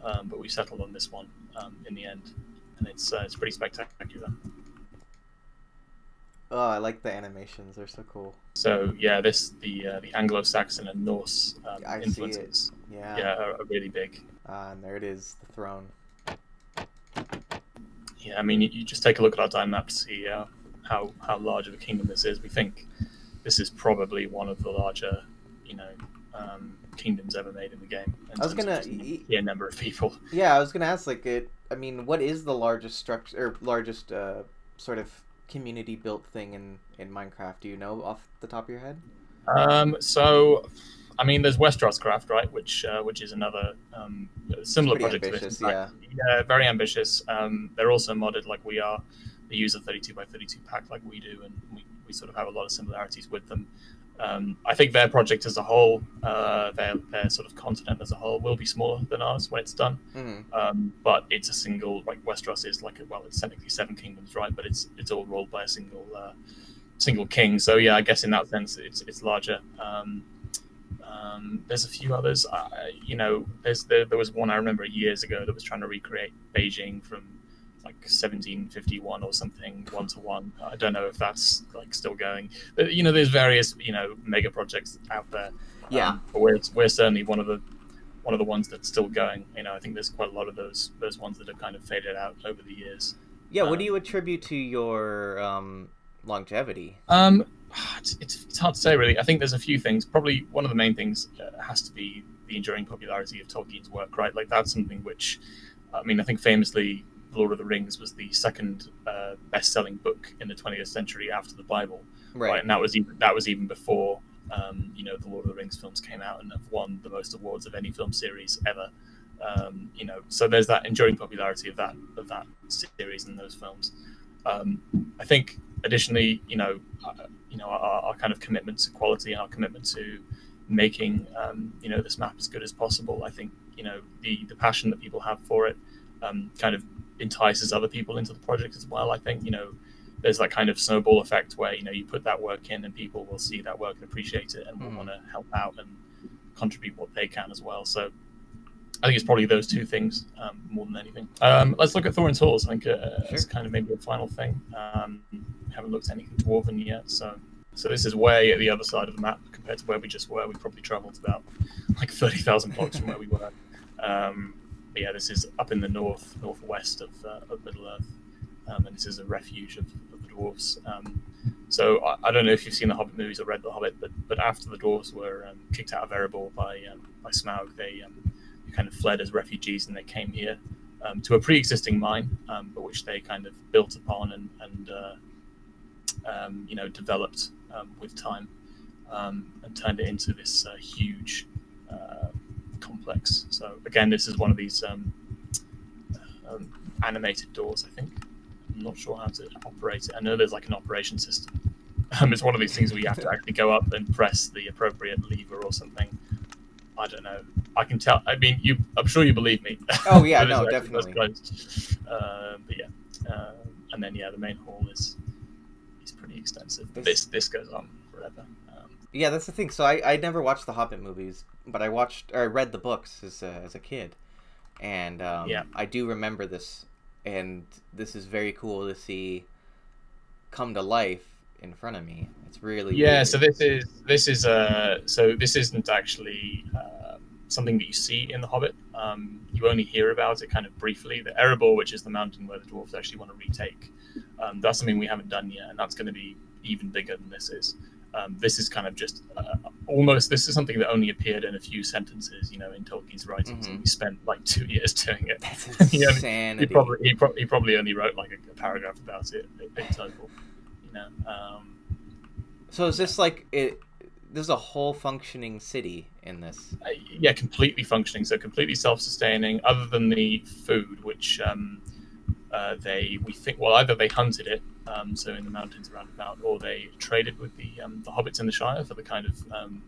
um, but we settled on this one um, in the end and it's uh, it's pretty spectacular Oh, I like the animations. They're so cool. so yeah this the uh, the anglo-saxon and norse um, I influences Yeah. yeah are, are really big Ah, and there it is, the throne. Yeah, I mean, you, you just take a look at our Dynmap to see uh, how how large of a kingdom this is. We think this is probably one of the larger, you know, um, kingdoms ever made in the game. in I was gonna- the number of people. Yeah, I was gonna ask, like, it. I mean, what is the largest structure or largest uh, sort of community built thing in in Minecraft? Do you know off the top of your head? Um, so, I mean, there's Westeros Craft, right, which uh, which is another um, similar project ambitious, to this. fact. yeah, very ambitious. Um, they're also modded like we are. They use a 32 by 32 pack like we do, and we, we sort of have a lot of similarities with them. Um, I think their project as a whole, uh, their their sort of continent as a whole, will be smaller than ours when it's done. Mm-hmm. Um, but it's a single like Westeros is like a, well, it's technically seven kingdoms, right? But it's it's all ruled by a single uh, single king. So yeah, I guess in that sense, it's it's larger. Um, um, there's a few others. I, you know, there's there, there was one I remember years ago that was trying to recreate Beijing from like 1751 or something one to one. I don't know if that's like still going. But, you know, there's various you know mega projects out there. Yeah. Um, but we're we're certainly one of the one of the ones that's still going. You know, I think there's quite a lot of those those ones that have kind of faded out over the years. Yeah. What Um, do you attribute to your um, longevity? Um, it's, it's, it's hard to say really. I think there's a few things. Probably one of the main things uh, has to be the enduring popularity of Tolkien's work, right? Like that's something which, I mean, I think famously, Lord of the Rings was the second uh, best-selling book in the 20th century after the Bible, right? And that was even that was even before, um, you know, the Lord of the Rings films came out and have won the most awards of any film series ever. Um, you know, so there's that enduring popularity of that of that series and those films. Um, I think additionally, you know, uh, you know, our, our kind of commitment to quality and our commitment to making, um, you know, this map as good as possible. I think, you know, the the passion that people have for it um, kind of entices other people into the project as well. I think, you know, there's that kind of snowball effect where you know you put that work in and people will see that work and appreciate it and will Mhm. want to help out and contribute what they can as well. So. I think it's probably those two things um, more than anything. Um, let's look at Thorin's Halls. I think uh, it's kind of maybe a final thing. Um, haven't looked at anything dwarven yet, so so this is way at the other side of the map compared to where we just were. We probably travelled about like thirty thousand blocks from where we were. Um, but yeah, this is up in the north northwest of, uh, of Middle Earth, um, and this is a refuge of, of the dwarves. Um, so I, I don't know if you've seen the Hobbit movies or read the Hobbit, but but after the dwarves were um, kicked out of Erebor by um, by Smaug, they um, kind of fled as refugees and they came here um, to a pre-existing mine, but which they kind of built upon and, and uh, you know developed with time and turned it into this uh, huge uh, complex. So again, this is one of these um, um, animated doors. I think I'm not sure how to operate it. I know there's like an operation system. Um, it's one of these things where you have to actually go up and press the appropriate lever or something. I don't know. I can tell. I mean, you. I'm sure you believe me. Oh, yeah, no, definitely. Uh, but yeah, uh, and then yeah, the main hall is is pretty extensive. This- this this goes on forever. Yeah, that's the thing. So I, I never watched the Hobbit movies, but I watched or I read the books as a, as a kid, and um, Yeah. I do remember this, and this is very cool to see come to life in front of me. It's really Yeah, weird. so this is this is uh so this isn't actually uh, something that you see in the Hobbit. Um, you only hear about it kind of briefly. The Erebor, which is the mountain where the dwarves actually want to retake, um, that's something we haven't done yet, and that's going to be even bigger than this is. Um, this is kind of just uh, almost this is something that only appeared in a few sentences, you know, in Tolkien's writings, and Mhm. we spent like two years doing it. That's Yeah, He insanity. probably he, pro- he probably only wrote like a, a paragraph about it in total, you know. Um, So is this like it? There's a whole functioning city in this. Uh, yeah, completely functioning, so completely self-sustaining. Other than the food, which um, uh, they we think well either they hunted it, um, so in the mountains around about, or they traded with the um, the hobbits in the Shire for the kind of um,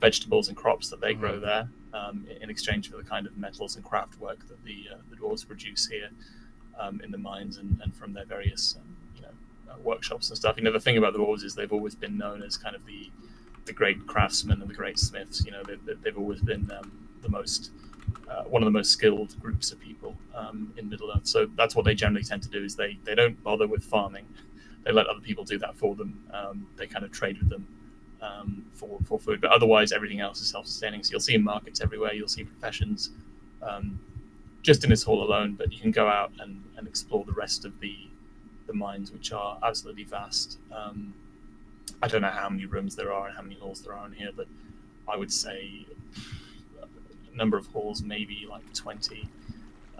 vegetables and crops that they grow there, um, in- exchange for the kind of metals and craft work that the uh, the dwarves produce here um, in the mines and, and from their various um, you know uh, workshops and stuff. You know, the thing about the dwarves is they've always been known as kind of the the great craftsmen and the great smiths. You know, they, they've always been um, the most uh, one of the most skilled groups of people um, in Middle Earth. So that's what they generally tend to do is they they don't bother with farming. They let other people do that for them. Um, they kind of trade with them um, for for food, but otherwise everything else is self-sustaining. So you'll see markets everywhere. You'll see professions. Um, just in this hall alone, but you can go out and, and explore the rest of the the mines, which are absolutely vast. Um, I don't know how many rooms there are and how many halls there are in here, but I would say number of halls, maybe like 20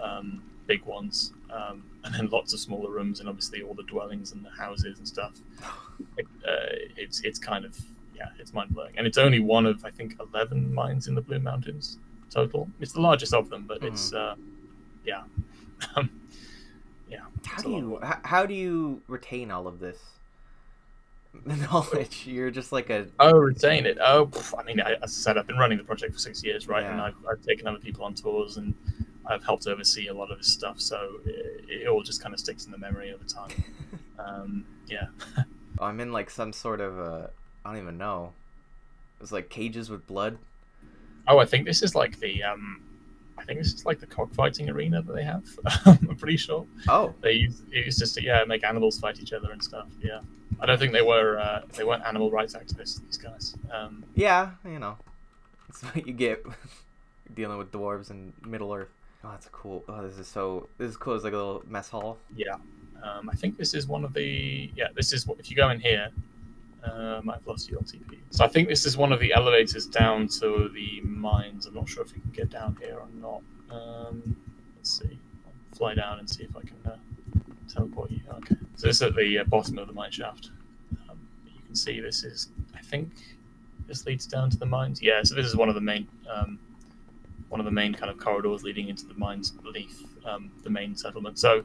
um, big ones, um, and then lots of smaller rooms, and obviously all the dwellings and the houses and stuff. It, uh, it's it's kind of yeah, it's mind blowing, and it's only one of I think 11 mines in the Blue Mountains total. It's the largest of them, but it's uh, yeah, yeah. How do you how, how do you retain all of this knowledge? You're just like a Oh, retain it. Oh, I mean, I, as I said, I've been running the project for six years, right? And I've, I've taken other people on tours and I've helped oversee a lot of this stuff. So it, it all just kind of sticks in the memory over time. Um, yeah. I'm in like some sort of a I don't even know. It's like cages with blood. Oh, I think this is like the, um, I think this is like the cockfighting arena that they have. I'm pretty sure Oh, they use it used just to yeah make animals fight each other and stuff. Yeah. I don't think they were uh, they weren't animal rights activists. These guys. Um, yeah, you know. It's what you get dealing with dwarves in Middle Earth. Oh, that's cool. Oh, this is so. This is cool. It's like a little mess hall. Yeah. Um, I think this is one of the. Yeah, this is what. If you go in here. Um, I've lost you on TP. So I think this is one of the elevators down to the mines. I'm not sure if we can get down here or not. Um, let's see. I'll fly down and see if I can uh, teleport you. Okay. So this is at the uh, bottom of the mine shaft. Um, you can see this is. I think this leads down to the mines. Yeah. So this is one of the main. Um, one of the main kind of corridors leading into the mines beneath um, the main settlement. So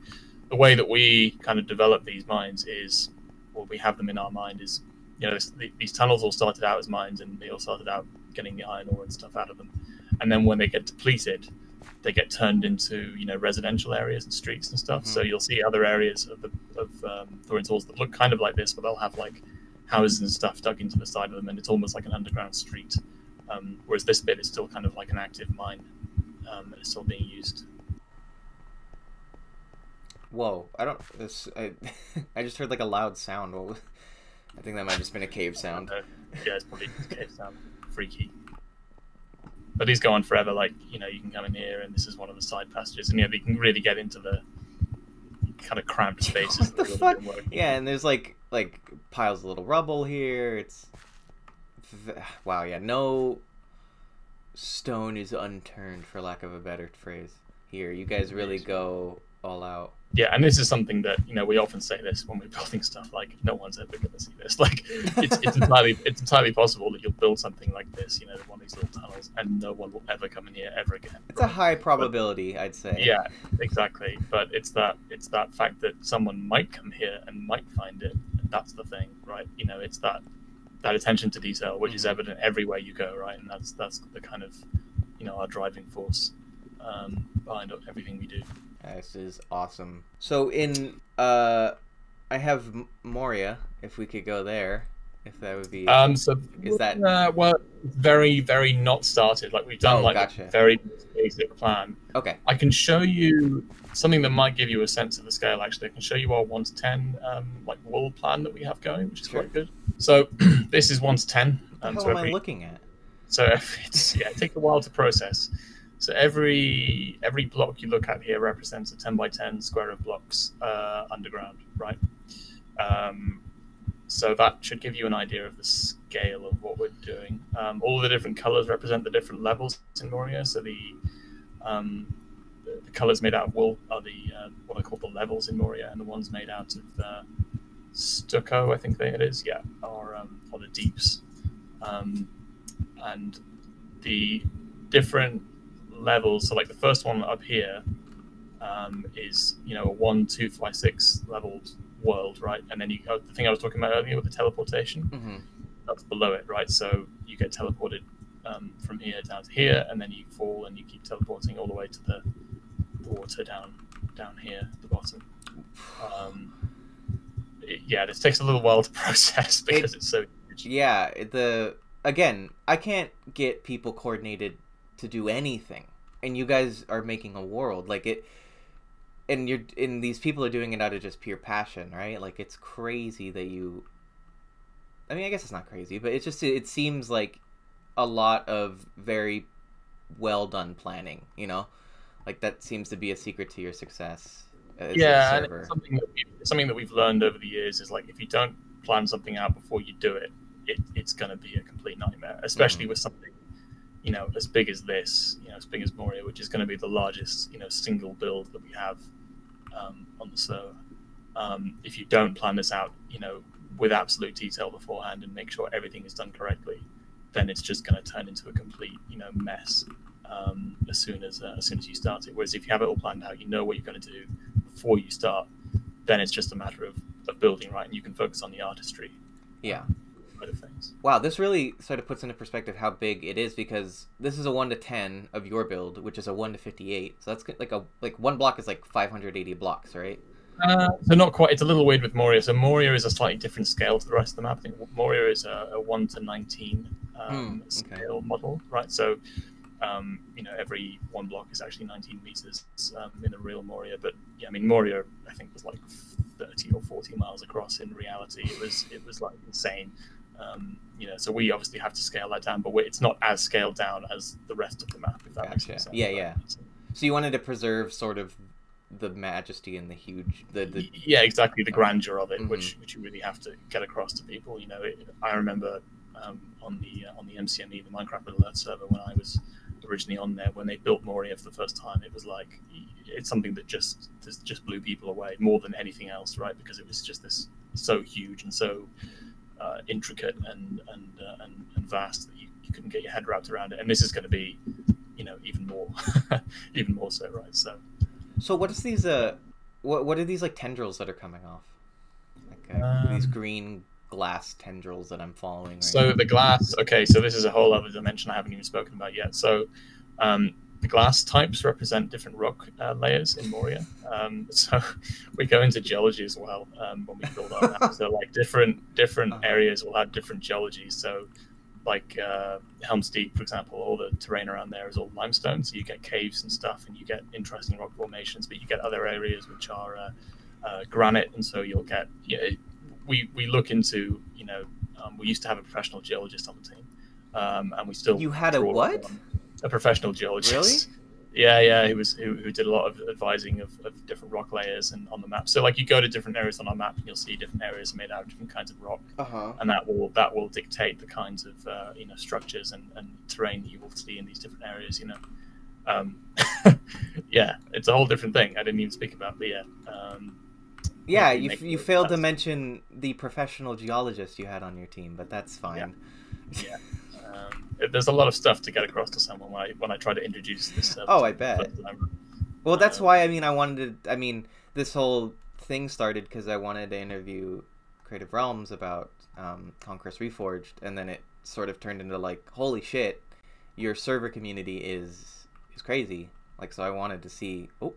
the way that we kind of develop these mines is, or we have them in our mind, is you know these tunnels all started out as mines, and they all started out getting the iron ore and stuff out of them, and then when they get depleted, they get turned into you know residential areas and streets and stuff. So Mhm. you'll see other areas of the of um, Thorin's halls that look kind of like this, but they'll have like houses and stuff dug into the side of them, and it's almost like an underground street. Um, whereas this bit is still kind of like an active mine, um, and it's still being used. Whoa! I don't. This. I, I just heard like a loud sound. What was, I think that might have just been a cave sound. Uh, yeah, it's probably just cave sound. Freaky. But these go on forever. Like you know, you can come in here, and this is one of the side passages, and yeah, you can really get into the kind of cramped spaces. What the fuck? been working in. Yeah, and there's like like piles of little rubble here. It's wow. Yeah, no stone is unturned, for lack of a better phrase. Here, you guys really go all out. Yeah, and this is something that you know we often say this when we're building stuff. Like, no one's ever going to see this. Like, it's, it's entirely it's entirely possible that you'll build something like this, you know, one of these little tunnels, and no one will ever come in here ever again. It's a high probability, I'd say. Yeah, exactly. But it's that it's that fact that someone might come here and might find it. And that's the thing, right? You know, it's that that attention to detail, which is Mhm. evident everywhere you go, right? And that's that's the kind of you know our driving force um, behind everything we do. This is awesome. So in uh, I have Moria. If we could go there, If that would be. Um, so Is that- uh, well, very very not started. Like we've done Oh, like gotcha. a very basic plan. okay. I can show you something that might give you a sense of the scale. Actually, I can show you our one to ten um, like wall plan that we have going, which is Sure. quite good. So this is one to ten. What Um, the so hell am I looking at? so it's yeah, it takes a while to process. So every every block you look at here represents a ten by ten square of blocks uh, underground, right? Um, so that should give you an idea of the scale of what we're doing. Um, all the different colors represent the different levels in Moria. So the um, the, colors made out of wool are the uh, what I call the levels in Moria, and the ones made out of stucco, I think it is, yeah, are um, are the deeps. Um, and the different levels. So like the first one up here um, is you know a one, two, five, six leveled world, right? And then you oh, the thing I was talking about earlier with the teleportation hmm that's below it, right? So you get teleported um, from here down to here, and then you fall and you keep teleporting all the way to the, the water down down here at the bottom. Um, it- yeah, this takes a little while to process because it's so huge. Yeah, the again, I can't get people coordinated to do anything, and you guys are making a world like it. And you're and these people are doing it out of just pure passion, right? Like it's crazy that you. I mean, I guess it's not crazy, but it's just it seems like a lot of very well done planning. You know, like that seems to be a secret to your success. yeah, something that we, something that we've learned over the years is like if you don't plan something out before you do it, it it's going to be a complete nightmare, especially mm. with something you know as big as this, you know, as big as Moria, which is going to be the largest you know single build that we have um, on the server. Um, if you don't plan this out, you know, with absolute detail beforehand and make sure everything is done correctly, then it's just going to turn into a complete you know mess um, as soon as uh, as soon as you start it. Whereas if you have it all planned out, you know what you're going to do before you start, then it's just a matter of, of building right, and you can focus on the artistry yeah. Side of things. Wow, this really sort of puts into perspective how big it is because this is a one to ten of your build, which is a one to fifty-eight. So that's like a like one block is like five hundred eighty blocks, right? Uh, so not quite. It's a little weird with Moria. So Moria is a slightly different scale to the rest of the map. I think Moria is a, a one to nineteen um, Hmm, okay. scale model, right? So um, you know every one block is actually nineteen meters um, in the real Moria. But yeah, I mean Moria I think was like thirty or forty miles across. In reality, it was it was like insane. Um, you know, so we obviously have to scale that down, but it's not as scaled down as the rest of the map. If that makes sense. Yeah, yeah. So you wanted to preserve sort of the majesty and the huge the, the yeah exactly the grandeur of it Mhm. which which you really have to get across to people you know it, i remember um, on the uh, on the MCME the minecraft Earth server when i was originally on there when they built moria for the first time it was like it's something that just just just blew people away more than anything else right because it was just this so huge and so uh, intricate and and, uh, and and vast that you, you couldn't get your head wrapped around it and this is going to be you know even more even more so right so So what is these uh what what are these like tendrils that are coming off? Like uh, these Um, green glass tendrils that I'm following right So now. the glass, okay, so this is a whole other dimension I haven't even spoken about yet. So um, the glass types represent different rock uh, layers in Moria. Um, so we go into geology as well um, when we build our map. So like different different Uh-huh. areas will have different geology. So like uh, Helm's Deep, for example, all the terrain around there is all limestone. So you get caves and stuff, and you get interesting rock formations. But you get other areas which are uh, uh, granite, and so you'll get. You know, we we look into you know um, we used to have a professional geologist on the team, um, and we still You had a what? A professional geologist. Really? Yeah, yeah, he was who, who did a lot of advising of, of different rock layers and on the map. So like you go to different areas on our map, and you'll see different areas made out of different kinds of rock, Uh-huh. and that will that will dictate the kinds of uh, you know structures and, and terrain that you will see in these different areas. You know, um, yeah, it's a whole different thing. I didn't even speak about, but yeah. Um, Yeah, you, make you failed to mention the professional geologist you had on your team, but that's fine. Yeah. Um, there's a lot of stuff to get across to someone when I when I try to introduce this. Uh, Oh, I bet. Well, that's Uh, why I mean I wanted to. I mean, this whole thing started because I wanted to interview Creative Realms about um, Conquest Reforged, and then it sort of turned into like, holy shit, your server community is is crazy. Like, so I wanted to see. Oh,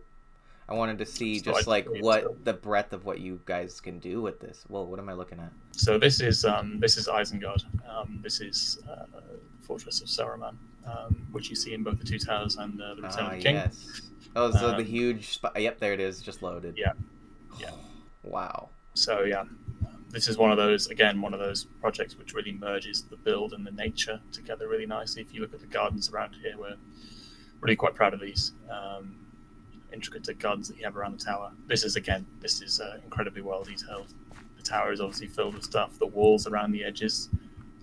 I wanted to see So just I- like what so- the breadth of what you guys can do with this. Well, what am I looking at? So this is um, this is Isengard. Um, this is uh, Fortress of Saruman, um, which you see in both the Two Towers and uh, the Return Ah, of the King. yes. Oh, so the Um, huge. Sp- yep, there it is. Just loaded. Yeah. Yeah. Wow. So yeah, this is one of those again one of those projects which really merges the build and the nature together really nicely. If you look at the gardens around here, we're really quite proud of these um, intricate gardens that you have around the tower. This is again, this is uh, incredibly well detailed. The tower is obviously filled with stuff. The walls around the edges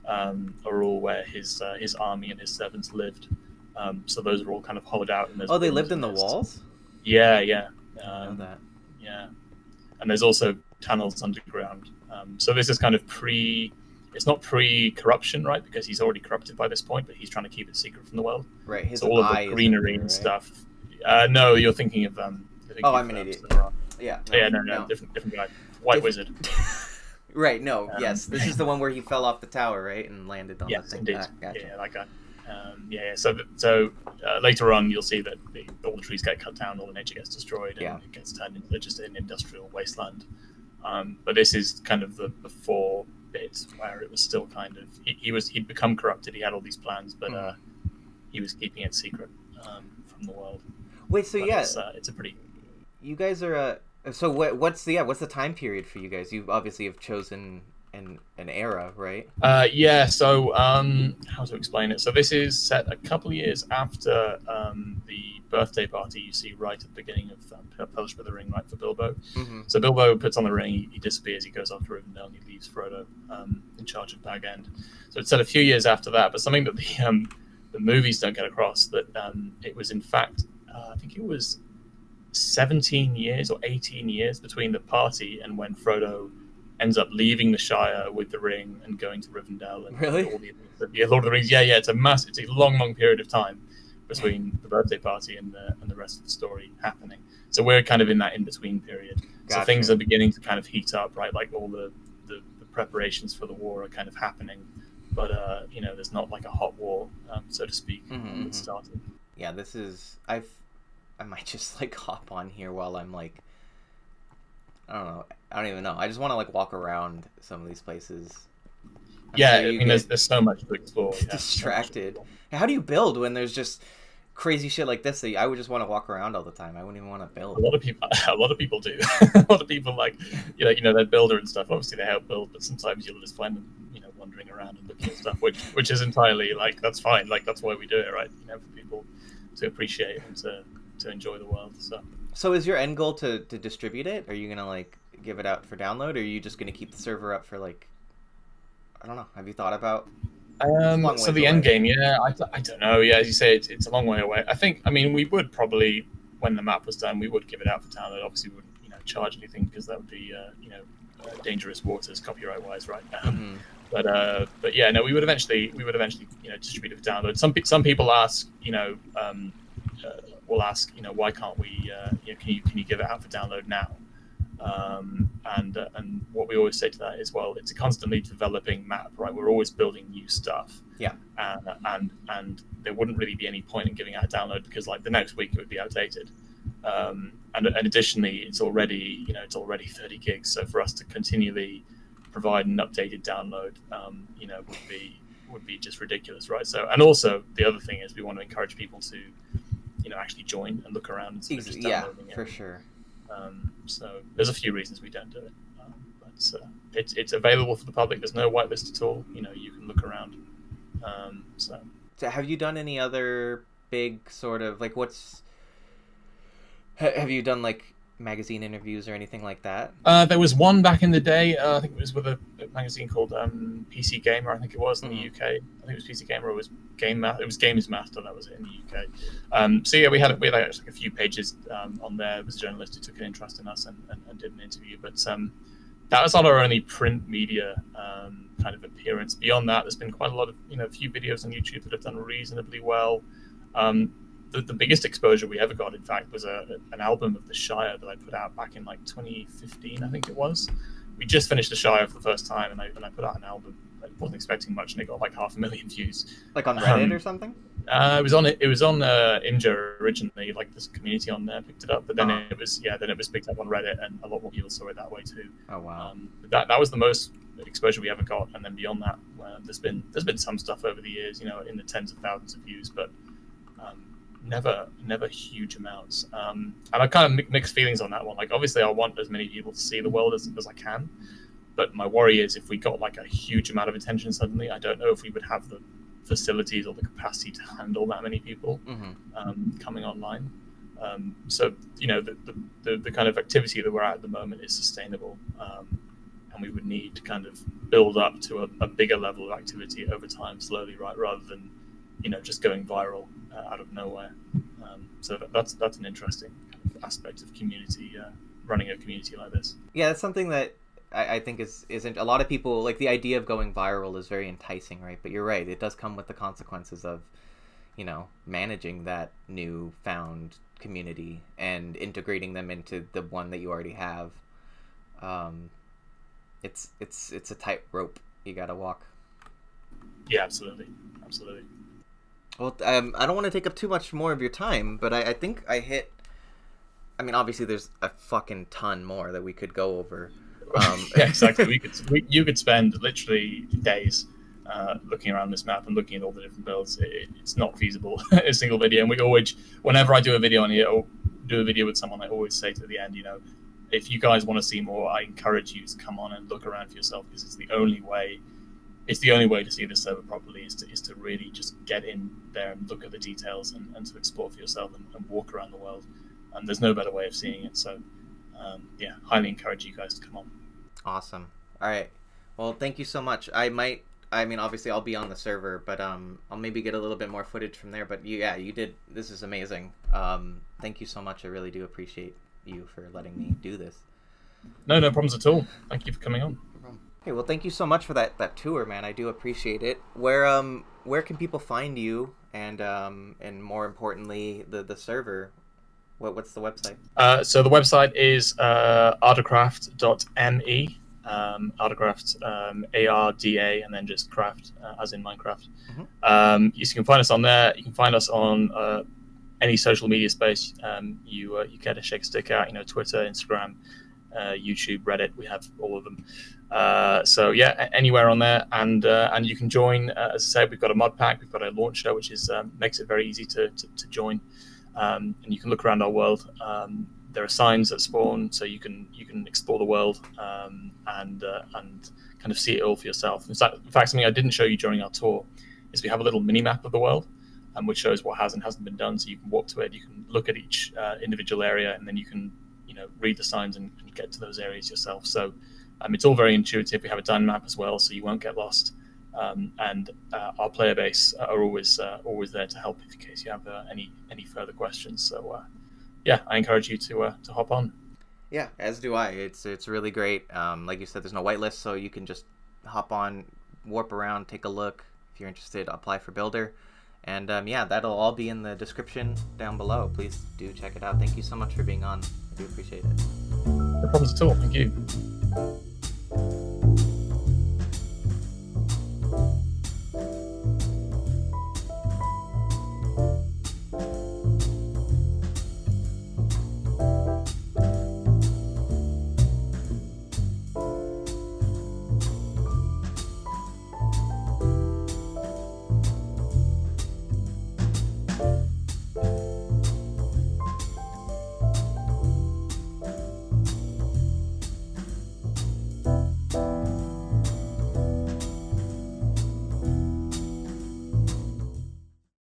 um, are all where his uh, his army and his servants lived. Um, so those are all kind of hollowed out. And there's Oh, they lived in the walls. Yeah, yeah. I know Um, that. yeah, and there's also tunnels underground. Um, so this is kind of pre. It's not pre-corruption, right? Because he's already corrupted by this point, but he's trying to keep it secret from the world. Right. His so all of the greenery there, and right? stuff. Uh, no, you're thinking of. Um, thinking Oh, I'm an uh, idiot. Yeah. yeah, no, no, different, different guy. White Diff- wizard. right. No. Um, yes. This is the one where he fell off the tower, right, and landed on the Yes, thing. indeed. Ah, gotcha. Yeah, that guy. Um, yeah, yeah. So, so uh, later on, you'll see that the, all the trees get cut down, all the nature gets destroyed, and Yeah. it gets turned into just an industrial wasteland. Um, but this is kind of the before bit where it was still kind of he, he was he'd become corrupted. He had all these plans, but uh, he was keeping it secret um, from the world. Wait. So But yeah, it's, uh, it's a pretty you guys are. Uh, so what? What's the yeah? What's the time period for you guys? You obviously have chosen an an era, right? Uh, yeah, so um, how to explain it? So this is set a couple years after um, the birthday party you see right at the beginning of um, Fellowship of the Ring, right for Bilbo. Mm-hmm. So Bilbo puts on the ring, he, he disappears, he goes off to Rivendell, and he leaves Frodo um, in charge of Bag End. So it's set a few years after that, but something that the um, the movies don't get across that um, it was in fact, uh, I think it was 17 years or 18 years between the party and when Frodo ends up leaving the Shire with the ring and going to Rivendell and Really? all the, the Lord of the Rings. Yeah, yeah, it's a mass, it's a long, long period of time between the birthday party and the and the rest of the story happening. So we're kind of in that in between period. So things are beginning to kind of heat up, right? Like all the, the, the preparations for the war are kind of happening, but uh, you know, there's not like a hot war, um, so to speak, Mhm, that mhm. started. Yeah. This is. I've. I might just like hop on here while I'm like. I don't know. I don't even know. I just want to like walk around some of these places. I'm yeah, I mean, there's, there's so much to explore. yeah, so distracted. explore. How do you build when there's just crazy shit like this? That I would just want to walk around all the time. I wouldn't even want to build. A lot of people, a lot of people do. a lot of people like, you know, you know, they're builder and stuff. Obviously, they help build, but sometimes you'll just find them, you know, wandering around and looking at stuff, which, which is entirely like that's fine. Like that's why we do it, right? You know, for people to appreciate and to, to enjoy the world. So So is your end goal to to distribute it? Are you gonna like give it out for download, or are you just gonna keep the server up for like? I don't know. Have you thought about? Um, so ways the end game, yeah, I, I don't know. Yeah, as you say, it's, it's a long way away. I think, I mean, we would probably, when the map was done, we would give it out for download. Obviously, we wouldn't, you know, charge anything because that would be, uh, you know, uh, dangerous waters copyright wise, right? Um, Mhm. but uh, but yeah, no, we would eventually, we would eventually, you know, distribute it for download. Some pe- some people ask, you know, um, uh, will ask, you know, why can't we, uh, you know, can you can you give it out for download now? Um, and uh, and what we always say to that is, well, it's a constantly developing map, right? We're always building new stuff. Yeah. And and and there wouldn't really be any point in giving out a download because like the next week it would be outdated. Um, and, and additionally, it's already you know it's already 30 gigs. So for us to continually provide an updated download, um, you know, would be would be just ridiculous, right? So and also the other thing is we want to encourage people to, know, actually join and look around instead of just yeah, downloading it. for sure. Um, so there's a few reasons we don't do it, um, but uh, it's it's available for the public. There's no whitelist at all. You know, you can look around. Um, so So have you done any other big sort of like what's? Ha- have you done like magazine interviews or anything like that? uh, there was one back in the day. Uh, I think it was with a, a magazine called um, PC Gamer. I think it was in the UK. I think it was PC Gamer. Or it was Game Ma- It was Games Master. That was it in the UK. Um, so yeah, we had we had like a few pages um, on there. There was a journalist who took an interest in us and, and, and did an interview. But um, that was not our only print media um, kind of appearance. Beyond that, there's been quite a lot of you know a few videos on YouTube that have done reasonably well. Um, the, the biggest exposure we ever got, in fact, was a, an album of the Shire that I put out back in like 2015, I think it was. We just finished the Shire for the first time, and I, and I put out an album I wasn't expecting much, and it got like half a million views. Like on Reddit Um, or something? Uh, it was on it was on uh, Imgur originally, like this community on there picked it up, but then Uh-huh. it was yeah, then it was picked up on Reddit, and a lot more people saw it that way too. Oh wow. Um, that that was the most exposure we ever got, and then beyond that, uh, there's been there's been some stuff over the years, you know, in the tens of thousands of views, but never never huge amounts. Um, and I kind of mi- mixed feelings on that one. Like obviously, I want as many people to see the world as, as I can, but my worry is if we got like a huge amount of attention suddenly, I don't know if we would have the facilities or the capacity to handle that many people hmm um, coming online. Um, so you know the, the, the, the kind of activity that we're at at the moment is sustainable, um, and we would need to kind of build up to a, a bigger level of activity over time, slowly, right, rather than you know just going viral uh, out of nowhere. Um, so that, that's that's an interesting kind of aspect of community uh, running a community like this. Yeah, that's something that I, I think is isn't a lot of people like the idea of going viral is very enticing, right? But you're right, it does come with the consequences of, you know, managing that new found community and integrating them into the one that you already have. Um, it's it's it's a tight rope you gotta walk. Yeah, absolutely, absolutely. Well, um, I don't want to take up too much more of your time, but I, I think I hit. I mean, obviously, there's a fucking ton more that we could go over. Um, yeah, exactly. We could we, you could spend literally days uh, looking around this map and looking at all the different builds. It, it's not feasible a single video. And we always, whenever I do a video on here or do a video with someone, I always say to the end, you know, if you guys want to see more, I encourage you to come on and look around for yourself because it's the only way. It's the only way to see the server properly is to, is to really just get in there and look at the details and, and to explore for yourself and, and walk around the world. And there's no better way of seeing it. So, um, yeah, highly encourage you guys to come on. Awesome. All right. Well, thank you so much. I might. I mean, obviously, I'll be on the server, but um, I'll maybe get a little bit more footage from there. But you, yeah, you did. This is amazing. Um, thank you so much. I really do appreciate you for letting me do this. No, no problems at all. Thank you for coming on. Okay. Well, thank you so much for that that tour, man. I do appreciate it. Where um, where can people find you? And um, and more importantly, the the server. What what's the website? Uh, so the website is uh, ardacraft.me. Um, ArdaCraft, um, A R D A, and then just craft, uh, as in Minecraft. Mhm. Um, you can find us on there. You can find us on uh, any social media space. Um, you uh, you care to shake a stick out, you know, Twitter, Instagram, YouTube, Reddit. We have all of them. Uh, so yeah, anywhere on there, and uh, and you can join. Uh, as I said, we've got a mod pack, we've got a launcher, which is um, makes it very easy to to, to join. Um, and you can look around our world. Um, there are signs that spawn, so you can you can explore the world um, and uh, and kind of see it all for yourself. In fact, in fact, something I didn't show you during our tour is we have a little mini map of the world, um, which shows what has and hasn't been done. So you can walk to it, you can look at each uh, individual area, and then you can you know read the signs and, and get to those areas yourself. So um, it's all very intuitive. We have a Dynmap as well, so you won't get lost. Um, and uh, our player base are always uh, always there to help in case you have uh, any any further questions. So uh, yeah, I encourage you to uh, to hop on. Yeah, as do I. It's it's really great. Um, like you said, there's no whitelist, so you can just hop on, warp around, take a look. If you're interested, apply for Builder. And um, yeah, that'll all be in the description down below. Please do check it out. Thank you so much for being on. Do appreciate it. No problems at all. Thank you.